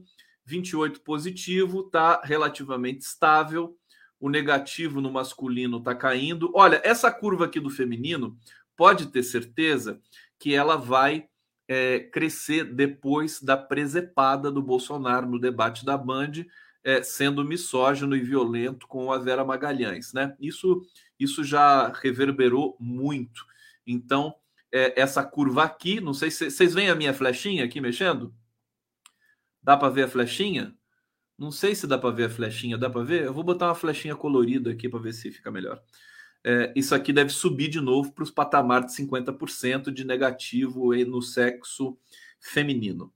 28 positivo, tá relativamente estável o negativo no masculino está caindo. Olha, essa curva aqui do feminino, pode ter certeza que ela vai é, crescer depois da presepada do Bolsonaro no debate da Band, é, sendo misógino e violento com a Vera Magalhães. Né? Isso, isso já reverberou muito. Então, é, essa curva aqui, não sei se vocês veem a minha flechinha aqui mexendo? Dá para ver a flechinha? Não sei se dá para ver a flechinha. Dá para ver? Eu vou botar uma flechinha colorida aqui para ver se fica melhor. É, isso aqui deve subir de novo para os patamares de 50% de negativo no sexo feminino.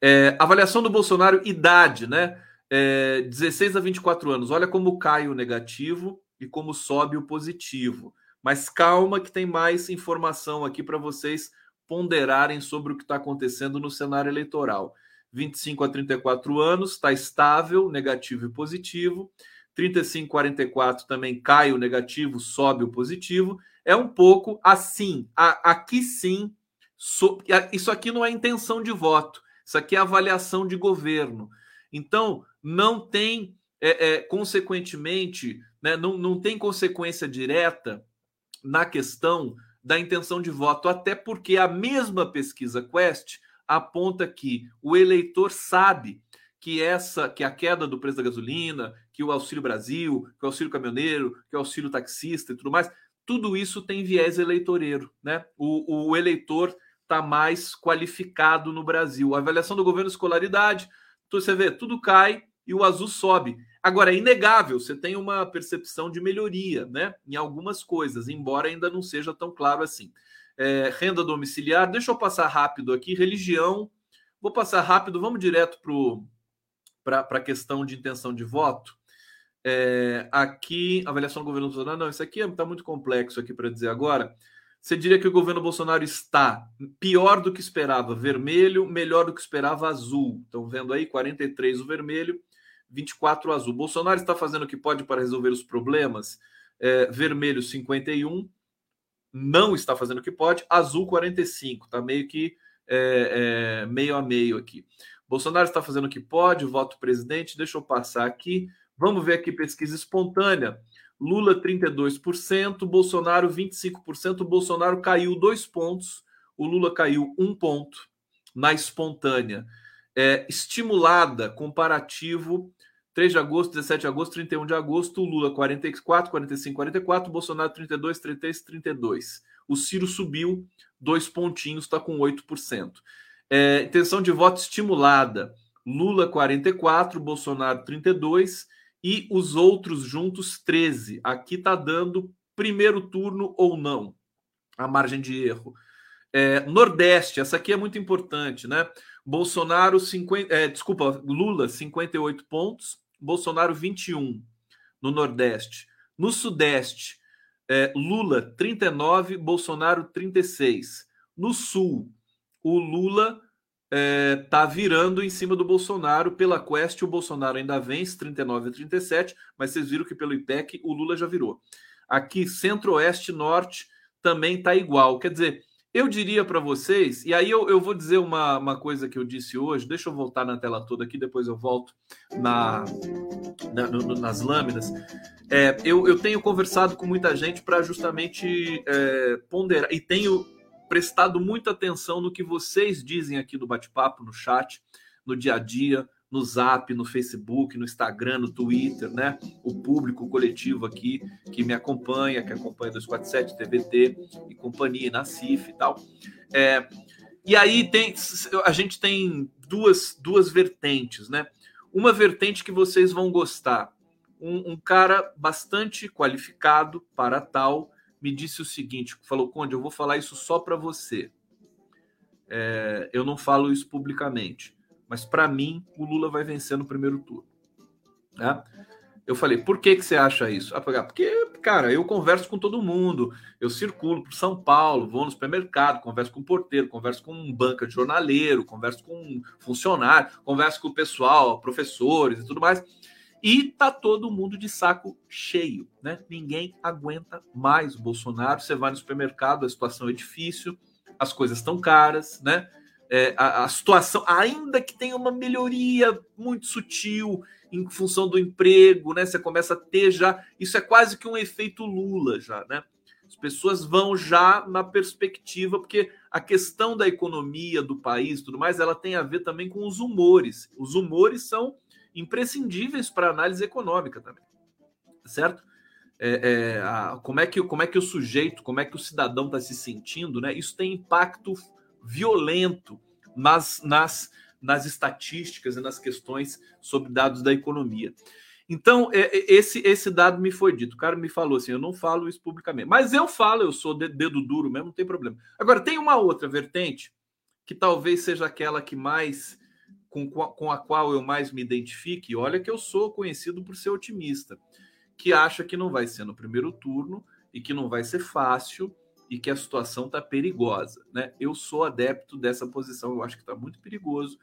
É, avaliação do Bolsonaro, idade, né? É, 16 a 24 anos. Olha como cai o negativo e como sobe o positivo. Mas calma, que tem mais informação aqui para vocês ponderarem sobre o que está acontecendo no cenário eleitoral. 25 a 34 anos, está estável, negativo e positivo. 35 a 44 também cai o negativo, sobe o positivo. É um pouco assim. A, aqui sim, so, isso aqui não é intenção de voto, isso aqui é avaliação de governo. Então, não tem, é, é, consequentemente, né, não, não tem consequência direta na questão da intenção de voto, até porque a mesma pesquisa Quest aponta que o eleitor sabe que essa, que a queda do preço da gasolina, que o Auxílio Brasil, que o Auxílio Caminhoneiro, que o Auxílio Taxista e tudo mais, tudo isso tem viés eleitoreiro, né? O, o eleitor está mais qualificado no Brasil. A avaliação do governo escolaridade, você vê, tudo cai e o azul sobe. Agora, é inegável, você tem uma percepção de melhoria, né? Em algumas coisas, embora ainda não seja tão claro assim é, renda domiciliar. Deixa eu passar rápido aqui, religião. Vou passar rápido, vamos direto para a questão de intenção de voto. É, aqui, avaliação do governo Bolsonaro. Não, isso aqui está muito complexo aqui para dizer agora. Você diria que o governo Bolsonaro está pior do que esperava, vermelho, melhor do que esperava, azul. Estão vendo aí, 43 o vermelho, 24 o azul. Bolsonaro está fazendo o que pode para resolver os problemas. É, vermelho, 51, não está fazendo o que pode, azul 45, está meio que é, é, meio a meio aqui. Bolsonaro está fazendo o que pode, voto presidente, deixa eu passar aqui. Vamos ver aqui pesquisa espontânea. Lula 32%, Bolsonaro 25%. Bolsonaro caiu dois pontos, o Lula caiu um ponto na espontânea. É, estimulada, comparativo 3 de agosto, 17 de agosto, 31 de agosto, Lula 44, 45, 44, Bolsonaro 32, 33, 32. O Ciro subiu dois pontinhos, está com 8%. É, intenção de voto estimulada: Lula 44, Bolsonaro 32 e os outros juntos 13. Aqui está dando primeiro turno ou não, a margem de erro. É, Nordeste, essa aqui é muito importante, né? Bolsonaro, 50, é, desculpa, Lula, 58 pontos, Bolsonaro 21 no Nordeste. No Sudeste, é, Lula 39, Bolsonaro 36. No Sul, o Lula é, tá virando em cima do Bolsonaro pela Quest. O Bolsonaro ainda vence 39 a 37, mas vocês viram que pelo IPEC o Lula já virou. Aqui, Centro-Oeste Norte também está igual. Quer dizer, eu diria para vocês, e aí eu, eu vou dizer uma, uma coisa que eu disse hoje, deixa eu voltar na tela toda aqui, depois eu volto na, na no, nas lâminas. É, eu, eu tenho conversado com muita gente para justamente é, ponderar, e tenho prestado muita atenção no que vocês dizem aqui do bate-papo, no chat, no dia a dia, no Zap, no Facebook, no Instagram, no Twitter, né? O público coletivo aqui que me acompanha, que acompanha 247, TVT e companhia, na CIF e tal. É, e aí tem, a gente tem duas, duas vertentes, né? Uma vertente que vocês vão gostar. Um, um cara bastante qualificado para tal me disse o seguinte: falou, Conde, eu vou falar isso só para você. É, eu não falo isso publicamente mas para mim o Lula vai vencer no primeiro turno. Né? Eu falei, por que, que você acha isso? Ah, porque, cara, eu converso com todo mundo, eu circulo por São Paulo, vou no supermercado, converso com um porteiro, converso com um banca de jornaleiro, converso com um funcionário, converso com o pessoal, professores e tudo mais. E tá todo mundo de saco cheio, né? Ninguém aguenta mais o Bolsonaro. Você vai no supermercado, a situação é difícil, as coisas estão caras, né? É, a, a, situação, ainda que tenha uma melhoria muito sutil em função do emprego, né? Você começa a ter já. Isso é quase que um efeito Lula, já, né? As pessoas vão já na perspectiva, porque a questão da economia do país tudo mais, ela tem a ver também com os humores. Os humores são imprescindíveis para análise econômica também, certo? É, é, a, como, é que, como é que o sujeito, como é que o cidadão está se sentindo, né? Isso tem impacto violento nas, nas, nas estatísticas e nas questões sobre dados da economia. Então, é, é, esse, esse dado me foi dito. O cara me falou assim: eu não falo isso publicamente. Mas eu falo, eu sou dedo duro mesmo, não tem problema. Agora, tem uma outra vertente, que talvez seja aquela que mais. Com, com a qual eu mais me identifique. Olha que eu sou conhecido por ser otimista, que acha que não vai ser no primeiro turno e que não vai ser fácil e que a situação está perigosa. Né? Eu sou adepto dessa posição, eu acho que está muito perigoso.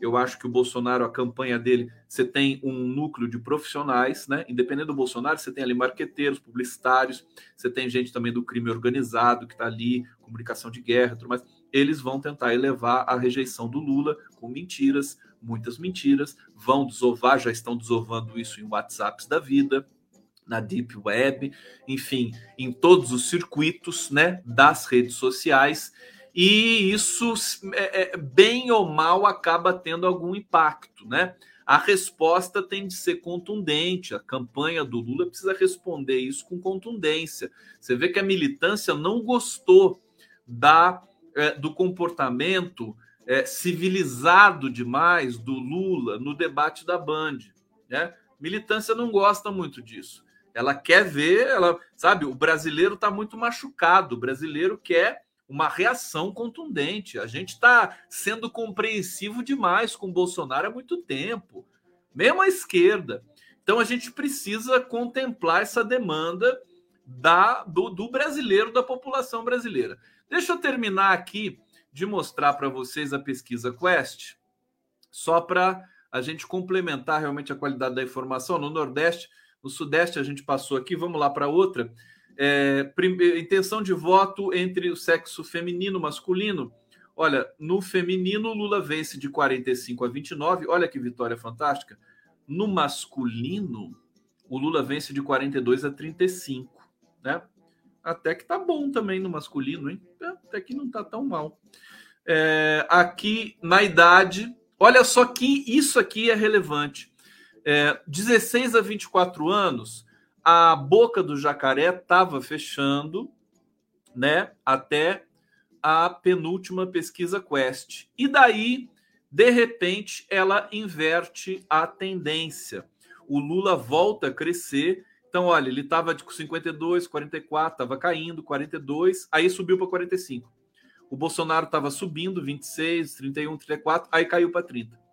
Eu acho que o Bolsonaro, a campanha dele, você tem um núcleo de profissionais, né? Independente do Bolsonaro, você tem ali marqueteiros, publicitários, você tem gente também do crime organizado que está ali, comunicação de guerra, tudo mais. Eles vão tentar elevar a rejeição do Lula com mentiras, muitas mentiras, vão desovar, já estão desovando isso em WhatsApps da vida, na Deep Web, enfim, em todos os circuitos né, das redes sociais. E isso, é, é, bem ou mal, acaba tendo algum impacto. Né? A resposta tem de ser contundente. A campanha do Lula precisa responder isso com contundência. Você vê que a militância não gostou da, é, do comportamento é, civilizado demais do Lula no debate da Band. Né? Militância não gosta muito disso. Ela quer ver, ela sabe, o brasileiro está muito machucado, o brasileiro quer uma reação contundente. A gente está sendo compreensivo demais com Bolsonaro há muito tempo, mesmo a esquerda. Então a gente precisa contemplar essa demanda da, do, do brasileiro, da população brasileira. Deixa eu terminar aqui de mostrar para vocês a pesquisa Quest, só para a gente complementar realmente a qualidade da informação. No Nordeste, no Sudeste a gente passou aqui, vamos lá para outra. É, intenção de voto entre o sexo feminino e masculino. Olha, no feminino, Lula vence de 45 a 29. Olha que vitória fantástica. No masculino, o Lula vence de 42 a 35, né? Até que tá bom também no masculino, hein? É, até que não tá tão mal. É, aqui na idade, olha só que isso aqui é relevante. É, 16 a 24 anos, a boca do jacaré estava fechando, né? Até a penúltima pesquisa Quest. E daí, de repente, ela inverte a tendência. O Lula volta a crescer. Então, olha, ele estava com 52, 44, estava caindo, 42, aí subiu para 45. O Bolsonaro estava subindo, 26, 31, 34, aí caiu para 30.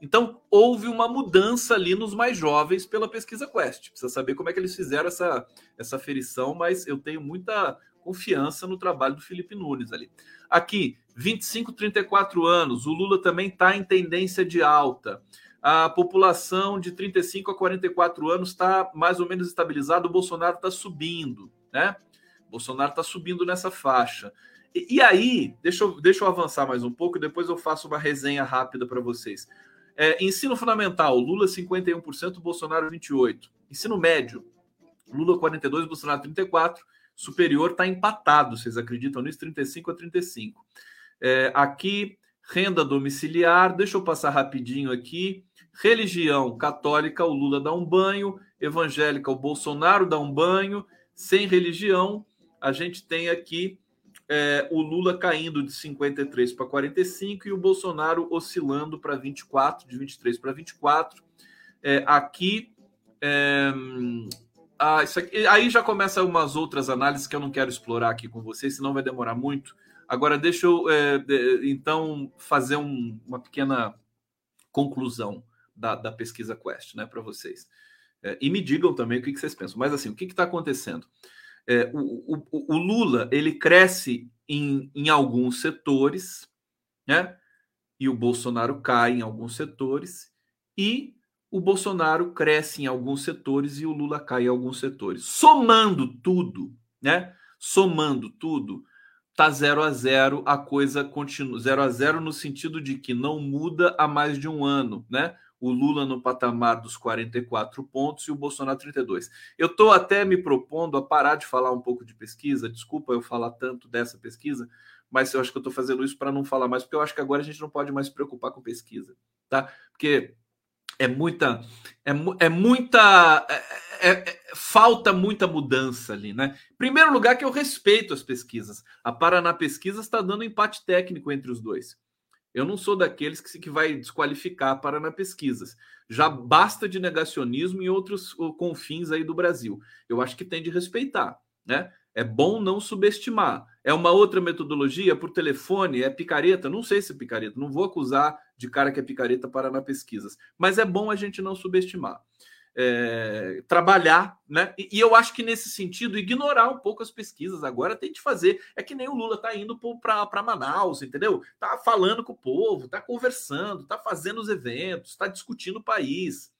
Então, houve uma mudança ali nos mais jovens pela pesquisa Quest. Precisa saber como é que eles fizeram essa, essa ferição, mas eu tenho muita confiança no trabalho do Felipe Nunes ali. Aqui, 25, 34 anos, o Lula também está em tendência de alta. A população de 35 a 44 anos está mais ou menos estabilizada, o Bolsonaro está subindo, né? O Bolsonaro está subindo nessa faixa. E, e, aí, deixa eu, deixa eu avançar mais um pouco e depois eu faço uma resenha rápida para vocês. É, ensino fundamental, Lula 51%, Bolsonaro 28%. Ensino médio, Lula 42%, Bolsonaro 34%. Superior está empatado, vocês acreditam nisso? 35 a 35. É, aqui, renda domiciliar, deixa eu passar rapidinho aqui. Religião católica, o Lula dá um banho. Evangélica, o Bolsonaro dá um banho. Sem religião, a gente tem aqui é, o Lula caindo de 53 para 45 e o Bolsonaro oscilando para 24, de 23 para 24. É, aqui, é, ah, aqui, aí já começa umas outras análises que eu não quero explorar aqui com vocês, senão vai demorar muito. Agora, deixa eu é, então fazer um, uma pequena conclusão da, da pesquisa Quest né, para vocês. É, e me digam também o que, que vocês pensam. Mas assim, o que está acontecendo? É, o, o, o, Lula ele cresce em, em alguns setores, né? E o Bolsonaro cai em alguns setores, e o Bolsonaro cresce em alguns setores e o Lula cai em alguns setores. Somando tudo, né? Somando tudo, tá 0 a 0, a coisa continua 0 a 0 no sentido de que não muda há mais de um ano, né? O Lula no patamar dos 44 pontos e o Bolsonaro 32. Eu estou até me propondo a parar de falar um pouco de pesquisa, desculpa eu falar tanto dessa pesquisa, mas eu acho que eu estou fazendo isso para não falar mais, porque eu acho que agora a gente não pode mais se preocupar com pesquisa, tá? Porque é muita, é, é muita, é, é, é, falta muita mudança ali, né? Primeiro lugar que eu respeito as pesquisas. A Paraná Pesquisa está dando empate técnico entre os dois. Eu não sou daqueles que, que vai desqualificar para na pesquisas. Já basta de negacionismo em outros confins aí do Brasil. Eu acho que tem de respeitar, né? É bom não subestimar. É uma outra metodologia por telefone, é picareta? Não sei se é picareta, não vou acusar de cara que é picareta para na pesquisas, mas é bom a gente não subestimar é, trabalhar, né? E, e, eu acho que nesse sentido, ignorar um pouco as pesquisas agora tem de fazer. É que nem o Lula tá indo para Manaus, entendeu? Tá falando com o povo, tá conversando, tá fazendo os eventos, tá discutindo o país,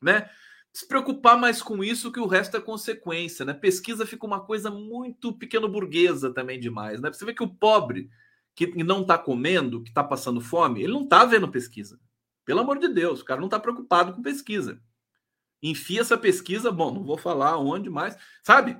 né? Se preocupar mais com isso que o resto é consequência, né? Pesquisa fica uma coisa muito pequeno burguesa também demais, né? Você vê que o pobre que não tá comendo, que tá passando fome, ele não tá vendo pesquisa. Pelo amor de Deus, o cara não tá preocupado com pesquisa enfia essa pesquisa, bom, não vou falar onde mais, sabe?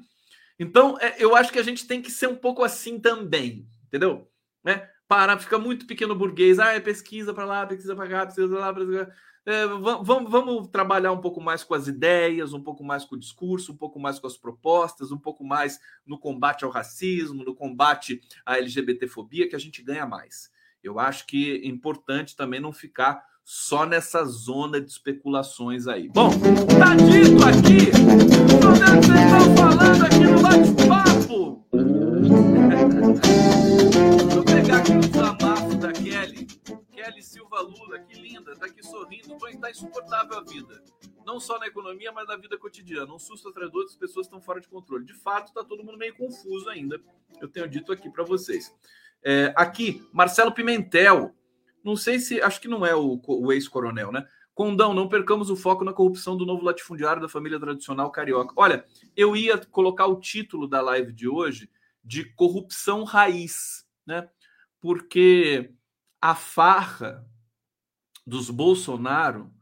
Então, é, eu acho que a gente tem que ser um pouco assim também, entendeu? Né? Para, fica muito pequeno burguês, ah, é pesquisa para lá, pesquisa para cá, pesquisa lá, pesquisa... É, vamos, vamos trabalhar um pouco mais com as ideias, um pouco mais com o discurso, um pouco mais com as propostas, um pouco mais no combate ao racismo, no combate à LGBTfobia, que a gente ganha mais. Eu acho que é importante também não ficar só nessa zona de especulações aí. Bom, tá dito aqui, o que vocês estão falando aqui no bate-papo. Deixa eu pegar aqui o desabafo da Kelly. Kelly Silva Lula, que linda, tá aqui sorrindo, tá insuportável a vida. Não só na economia, mas na vida cotidiana. Um susto atrás do outro, as pessoas estão fora de controle. De fato, tá todo mundo meio confuso ainda. Eu tenho dito aqui para vocês. É, aqui, Marcelo Pimentel. Não sei se. Acho que não é o, o ex-coronel, né? Condão, não percamos o foco na corrupção do novo latifundiário da família tradicional carioca. Olha, eu ia colocar o título da live de hoje de corrupção raiz, né? Porque a farra dos Bolsonaro,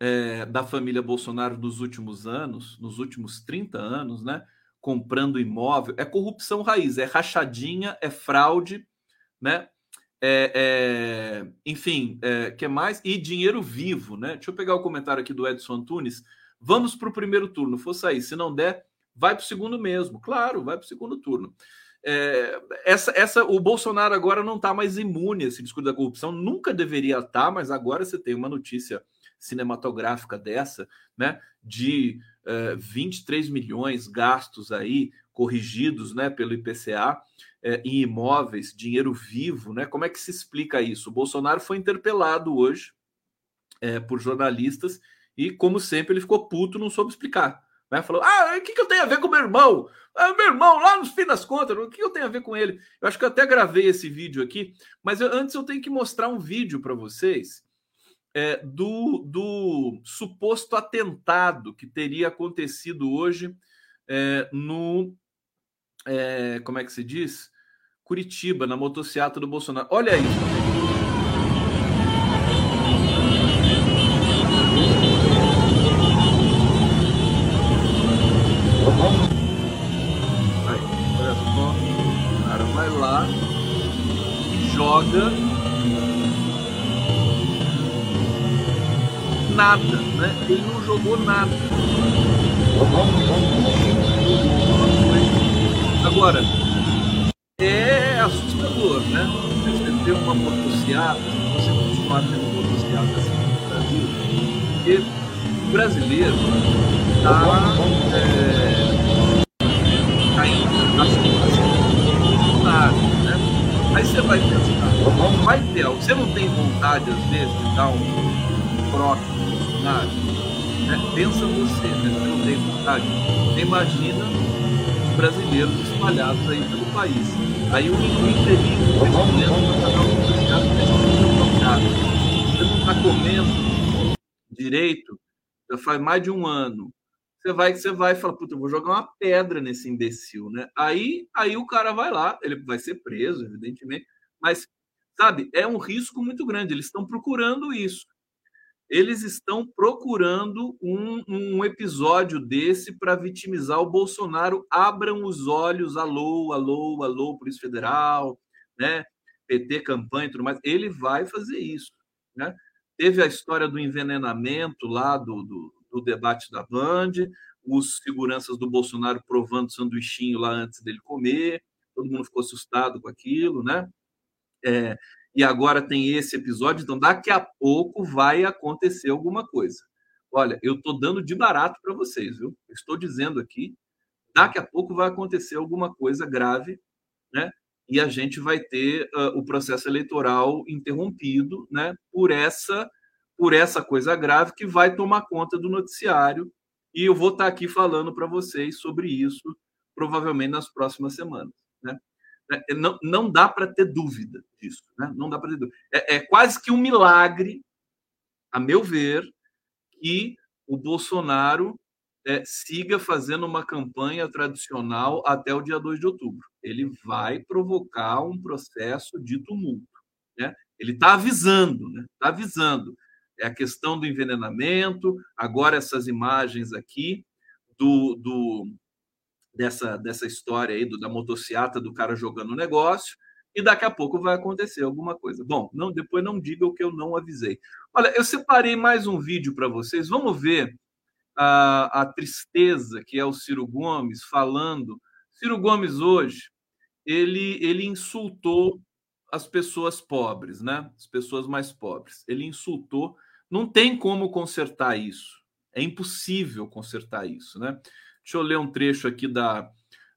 é, da família Bolsonaro dos últimos anos, nos últimos 30 anos, né? Comprando imóvel, é corrupção raiz, é rachadinha, é fraude, né? É, é, enfim, é, que mais? E dinheiro vivo, né? Deixa eu pegar o comentário aqui do Edson Antunes. Vamos para o primeiro turno, for sair. Se não der, vai para o segundo mesmo. Claro, vai para o segundo turno. É, essa, essa, o Bolsonaro agora não está mais imune a esse discurso da corrupção, nunca deveria estar, tá, mas agora você tem uma notícia cinematográfica dessa, né? De uh, 23 milhões gastos aí, corrigidos né, pelo IPCA é, em imóveis, dinheiro vivo, né? Como é que se explica isso? O Bolsonaro foi interpelado hoje é, por jornalistas e, como sempre, ele ficou puto, não soube explicar. Né? Falou: Ah, o que, que eu tenho a ver com meu irmão? Ah, meu irmão, lá no fim das contas, o que eu tenho a ver com ele? Eu acho que eu até gravei esse vídeo aqui, mas eu, antes eu tenho que mostrar um vídeo para vocês é, do, do suposto atentado que teria acontecido hoje é, no. É, como é que se diz? Curitiba, na motocicleta do Bolsonaro. Olha isso. Joga nada, né? Ele não jogou nada. Agora, é assustador, né? Você ter uma motocicleta, você continuar tendo motocicleta assim no Brasil, porque o brasileiro está é, caindo na situação né? Aí você vai pensar, vai ter algo. Você não tem vontade, às vezes, de dar um no Bolsonaro? Né? Pensa você, né? Você não tem vontade. Imagina brasileiros espalhados aí pelo país. Aí o infeliz, o presidente, vai dar um Você não está comendo direito já faz mais de um ano. Você vai, você vai e fala, puta, eu vou jogar uma pedra nesse imbecil, né? Aí, aí o cara vai lá, ele vai ser preso, evidentemente, mas, sabe, é um risco muito grande. Eles estão procurando isso. Eles estão procurando um, um episódio desse para vitimizar o Bolsonaro. Abram os olhos, alô, alô, alô, Polícia Federal, né? PT, campanha e tudo mais. Ele vai fazer isso, né? Teve a história do envenenamento lá do, do, do debate da Band, os seguranças do Bolsonaro provando sanduichinho lá antes dele comer, todo mundo ficou assustado com aquilo, né? É, e agora tem esse episódio, então daqui a pouco vai acontecer alguma coisa. Olha, eu estou dando de barato para vocês, viu? Estou dizendo aqui, daqui a pouco vai acontecer alguma coisa grave, né? e a gente vai ter uh, o processo eleitoral interrompido né, por essa por essa coisa grave que vai tomar conta do noticiário e eu vou estar aqui falando para vocês sobre isso provavelmente nas próximas semanas. Né? É, não, não dá para ter dúvida disso, né? não dá para ter dúvida. É, é quase que um milagre, a meu ver, que o Bolsonaro é, siga fazendo uma campanha tradicional até o dia 2 de outubro. Ele vai provocar um processo de tumulto. Né? Ele está avisando, está né? Tá avisando. É a questão do envenenamento, agora essas imagens aqui do, do dessa, dessa história aí do, da motociata do cara jogando o negócio, e daqui a pouco vai acontecer alguma coisa. Bom, não, depois não diga o que eu não avisei. Olha, eu separei mais um vídeo para vocês. Vamos ver a, a tristeza que é o Ciro Gomes falando. Ciro Gomes hoje ele, ele insultou as pessoas pobres, né? As pessoas mais pobres. Ele insultou. Não tem como consertar isso. É impossível consertar isso, né? Deixa eu ler um trecho aqui da,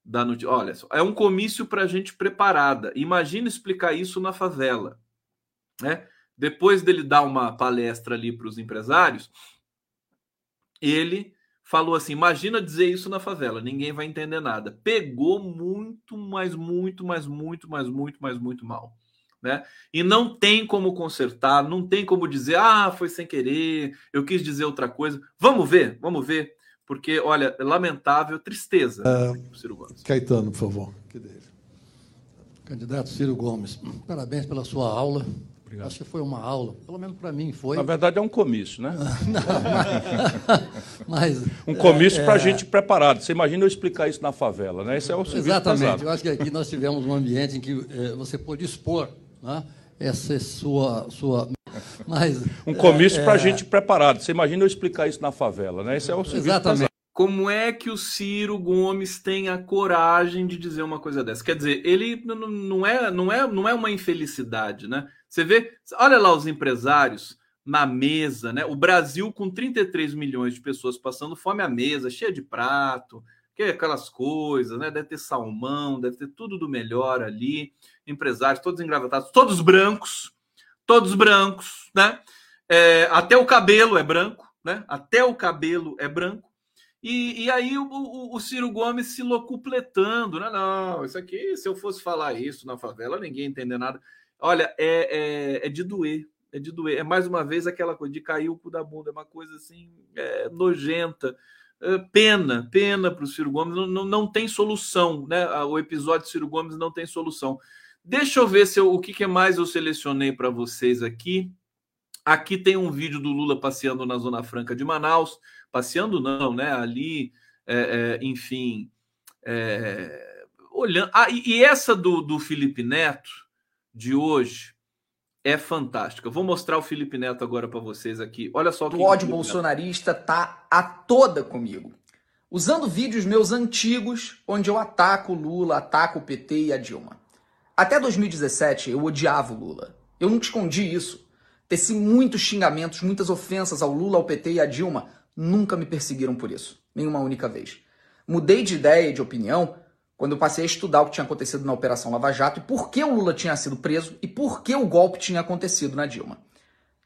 da notícia. Olha, é um comício para gente preparada. Imagina explicar isso na favela, né? Depois dele dar uma palestra ali para os empresários, ele falou assim: imagina dizer isso na favela, ninguém vai entender nada. Pegou muito, mais, muito, mais, muito, mais, muito, mais, muito mal. Né? E não tem como consertar, não tem como dizer, ah, foi sem querer, eu quis dizer outra coisa. Vamos ver, vamos ver, porque, olha, é lamentável, tristeza. Uh, Ciro Gomes. Caetano, por favor. Candidato Ciro Gomes, parabéns pela sua aula. Obrigado. Acho que foi uma aula, pelo menos para mim foi. Na verdade é um comício, né? Não, mas, um comício é, para a gente preparado. Você imagina eu explicar isso na favela, né? Esse é o Exatamente. Pesado. Eu acho que aqui nós tivemos um ambiente em que é, você pôde expor né, essa sua, sua mas, um comício é, para a gente preparado. Você imagina eu explicar isso na favela, né? Esse é o Exatamente. Pesado. Como é que o Ciro Gomes tem a coragem de dizer uma coisa dessa? Quer dizer, ele não é, não é, não é uma infelicidade, né? Você vê, olha lá os empresários na mesa, né? O Brasil com 33 milhões de pessoas passando fome à mesa, cheia de prato, que é aquelas coisas, né? Deve ter salmão, deve ter tudo do melhor ali. Empresários todos engravatados, todos brancos, todos brancos, né? É, até o cabelo é branco, né? Até o cabelo é branco. E, e aí o, o, o, Ciro Gomes se locupletando, né? Não, isso aqui, se eu fosse falar isso na favela, ninguém entender nada. Olha, é, é, é de doer, é de doer. É mais uma vez aquela coisa de cair o cu da bunda, é uma coisa assim é, nojenta. É, pena, pena para o Ciro Gomes, não, não, não, tem solução, né? O episódio Ciro Gomes não tem solução. Deixa eu ver se eu, o que, que mais eu selecionei para vocês aqui. Aqui tem um vídeo do Lula passeando na Zona Franca de Manaus. Passeando, não, né? Ali, é, é, enfim. É, olhando. Ah, e, e, essa do, do Felipe Neto, de hoje, é fantástica. Eu vou mostrar o Felipe Neto agora para vocês aqui. Olha só. O ódio bolsonarista tá a toda comigo. Usando vídeos meus antigos, onde eu ataco o Lula, ataco o PT e a Dilma. Até 2017, eu odiava o Lula. Eu nunca escondi isso. Teci muitos xingamentos, muitas ofensas ao Lula, ao PT e à Dilma. Nunca me perseguiram por isso. Nenhuma única vez. Mudei de ideia e de opinião quando eu passei a estudar o que tinha acontecido na Operação Lava Jato e por que o Lula tinha sido preso e por que o golpe tinha acontecido na Dilma.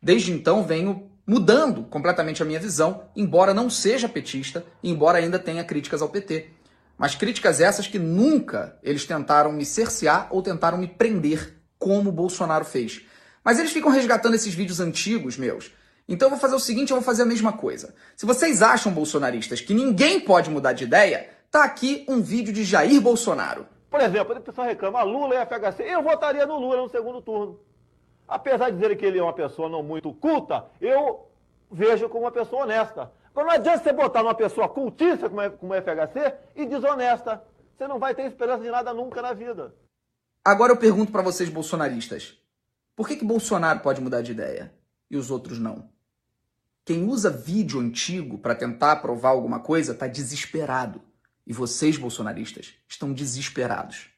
Desde então venho mudando completamente a minha visão, embora não seja petista e embora ainda tenha críticas ao PT. Mas críticas essas que nunca eles tentaram me cercear ou tentaram me prender, como o Bolsonaro fez. Mas eles ficam resgatando esses vídeos antigos meus. Então eu vou fazer o seguinte, eu vou fazer a mesma coisa. Se vocês acham, bolsonaristas, que ninguém pode mudar de ideia, tá aqui um vídeo de Jair Bolsonaro. Por exemplo, o pessoal reclama, Lula e FHC, eu votaria no Lula no segundo turno. Apesar de dizer que ele é uma pessoa não muito culta, eu vejo como uma pessoa honesta. Mas não adianta você botar uma pessoa cultista como, é, como é FHC e desonesta. Você não vai ter esperança de nada nunca na vida. Agora eu pergunto para vocês bolsonaristas. Por que, que Bolsonaro pode mudar de ideia e os outros não? Quem usa vídeo antigo para tentar provar alguma coisa está desesperado. E vocês, bolsonaristas, estão desesperados.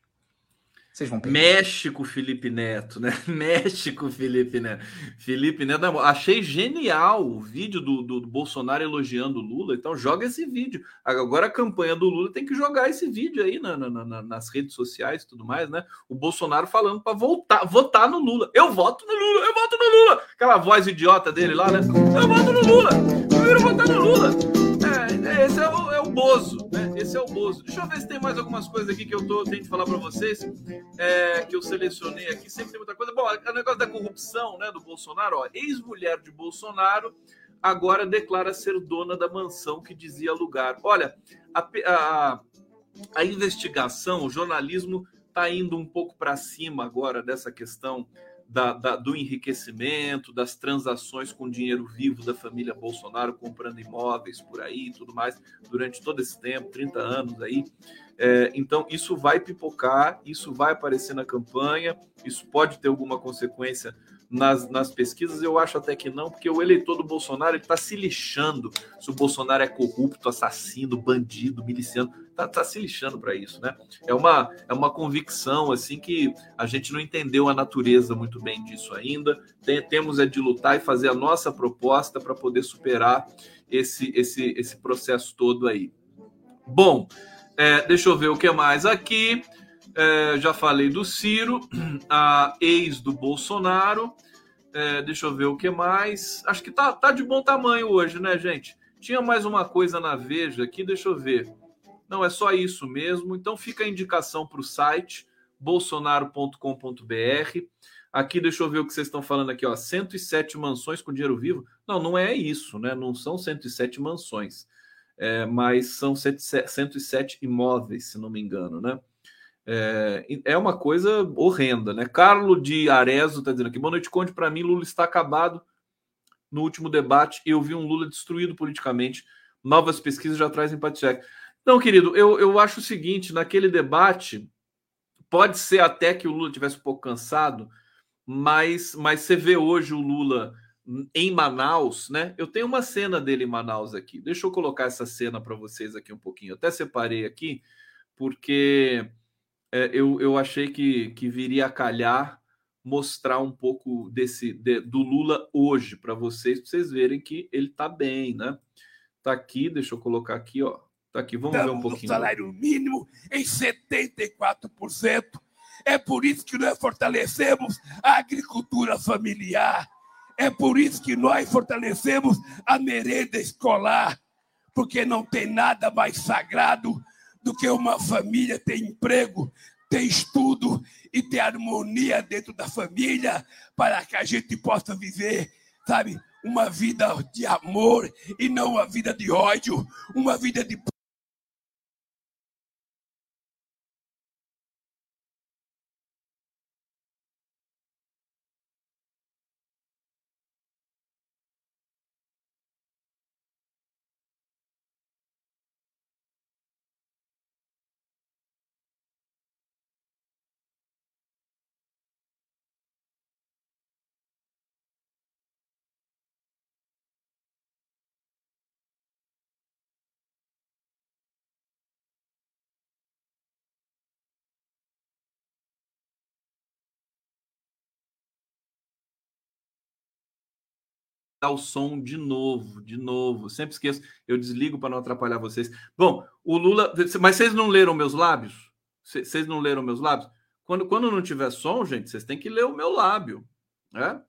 Vocês vão perder. México, Felipe Neto, né? México, Felipe Neto. Felipe Neto, achei genial o vídeo do, do, do, Bolsonaro elogiando o Lula. Então, joga esse vídeo. Agora, a campanha do Lula tem que jogar esse vídeo aí na, na, na, nas redes sociais e tudo mais, né? O Bolsonaro falando para voltar, votar no Lula. Eu voto no Lula, eu voto no Lula. Aquela voz idiota dele lá, né? Eu voto no Lula, eu quero votar no Lula. É, esse é o, é o Bozo, né? Esse é o Bozo. Deixa eu ver se tem mais algumas coisas aqui que eu tô tentando falar para vocês, é, que eu selecionei aqui. Sempre tem muita coisa. Bom, o negócio da corrupção, né, do Bolsonaro, ó. Ex-mulher de Bolsonaro agora declara ser dona da mansão que dizia alugar. Olha, a, a, a investigação, o jornalismo está indo um pouco para cima agora dessa questão da, da, do enriquecimento, das transações com dinheiro vivo da família Bolsonaro, comprando imóveis por aí e tudo mais, durante todo esse tempo 30 anos aí. É, então, isso vai pipocar, isso vai aparecer na campanha, isso pode ter alguma consequência nas, nas pesquisas, eu acho até que não, porque o eleitor do Bolsonaro está se lixando se o Bolsonaro é corrupto, assassino, bandido, miliciano tá, tá se lixando para isso, né? É uma, é uma convicção assim que a gente não entendeu a natureza muito bem disso ainda. Tem, temos é de lutar e fazer a nossa proposta para poder superar esse, esse, esse processo todo aí. Bom, é, deixa eu ver o que mais aqui. É, já falei do Ciro, a ex do Bolsonaro. É, deixa eu ver o que mais. Acho que tá, tá de bom tamanho hoje, né, gente? Tinha mais uma coisa na Veja aqui, deixa eu ver. Não, é só isso mesmo. Então fica a indicação para o site bolsonaro.com.br. Aqui, deixa eu ver o que vocês estão falando aqui, ó. 107 mansões com dinheiro vivo. Não, não é isso, né? Não são 107 mansões, é, mas são 107 imóveis, se não me engano, né? É, é uma coisa horrenda, né? Carlo de Arezo está dizendo aqui: boa noite, Conte. Para mim, Lula está acabado. No último debate, eu vi um Lula destruído politicamente. Novas pesquisas já trazem empate não, querido, eu, eu acho o seguinte: naquele debate, pode ser até que o Lula tivesse um pouco cansado, mas, mas você vê hoje o Lula em Manaus, né? Eu tenho uma cena dele em Manaus aqui. Deixa eu colocar essa cena para vocês aqui um pouquinho. Eu até separei aqui, porque é, eu, eu achei que, que viria a calhar mostrar um pouco desse de, do Lula hoje para vocês, para vocês verem que ele está bem, né? Tá aqui, deixa eu colocar aqui, ó. Tá aqui, vamos ver um pouquinho. O salário mínimo em 74%. É por isso que nós fortalecemos a agricultura familiar. É por isso que nós fortalecemos a merenda escolar. Porque não tem nada mais sagrado do que uma família ter emprego, ter estudo e ter harmonia dentro da família para que a gente possa viver, sabe, uma vida de amor e não uma vida de ódio, uma vida de o som de novo, de novo. Sempre esqueço, eu desligo para não atrapalhar vocês. Bom, o Lula. Mas vocês não leram meus lábios? Vocês não leram meus lábios? Quando, quando não tiver som, gente, vocês têm que ler o meu lábio. É,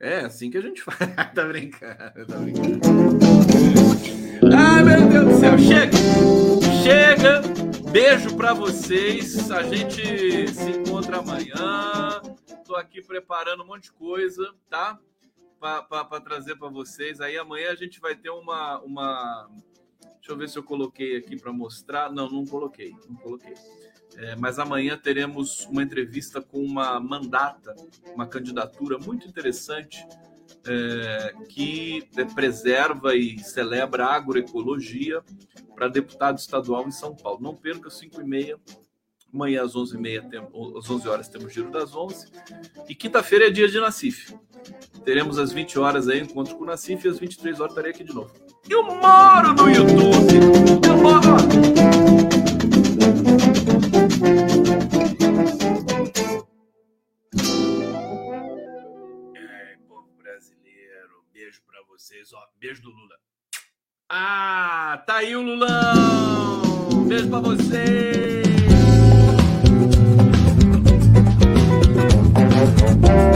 é assim que a gente faz. tá brincando, tá brincando. Ai, meu Deus do céu. Chega! Chega! Beijo para vocês. A gente se encontra amanhã. Tô aqui preparando um monte de coisa, tá? Para trazer para vocês. Aí amanhã a gente vai ter uma, uma. Deixa eu ver se eu coloquei aqui para mostrar. Não, não coloquei, não coloquei. É, mas amanhã teremos uma entrevista com uma mandata, uma candidatura muito interessante é, que preserva e celebra a agroecologia para deputado estadual em São Paulo. Não perca, 5 e meia Amanhã às 11h30, tem, às 11 horas temos Giro das 11. E quinta-feira é dia de Nacif. Teremos às 20 horas aí encontro com o Nacif e às 23 horas estarei aqui de novo. Eu moro no YouTube! Eu moro! É, povo brasileiro, beijo para vocês, ó, beijo do Lula. Ah, tá aí o Lulão! Beijo para vocês! Thank you.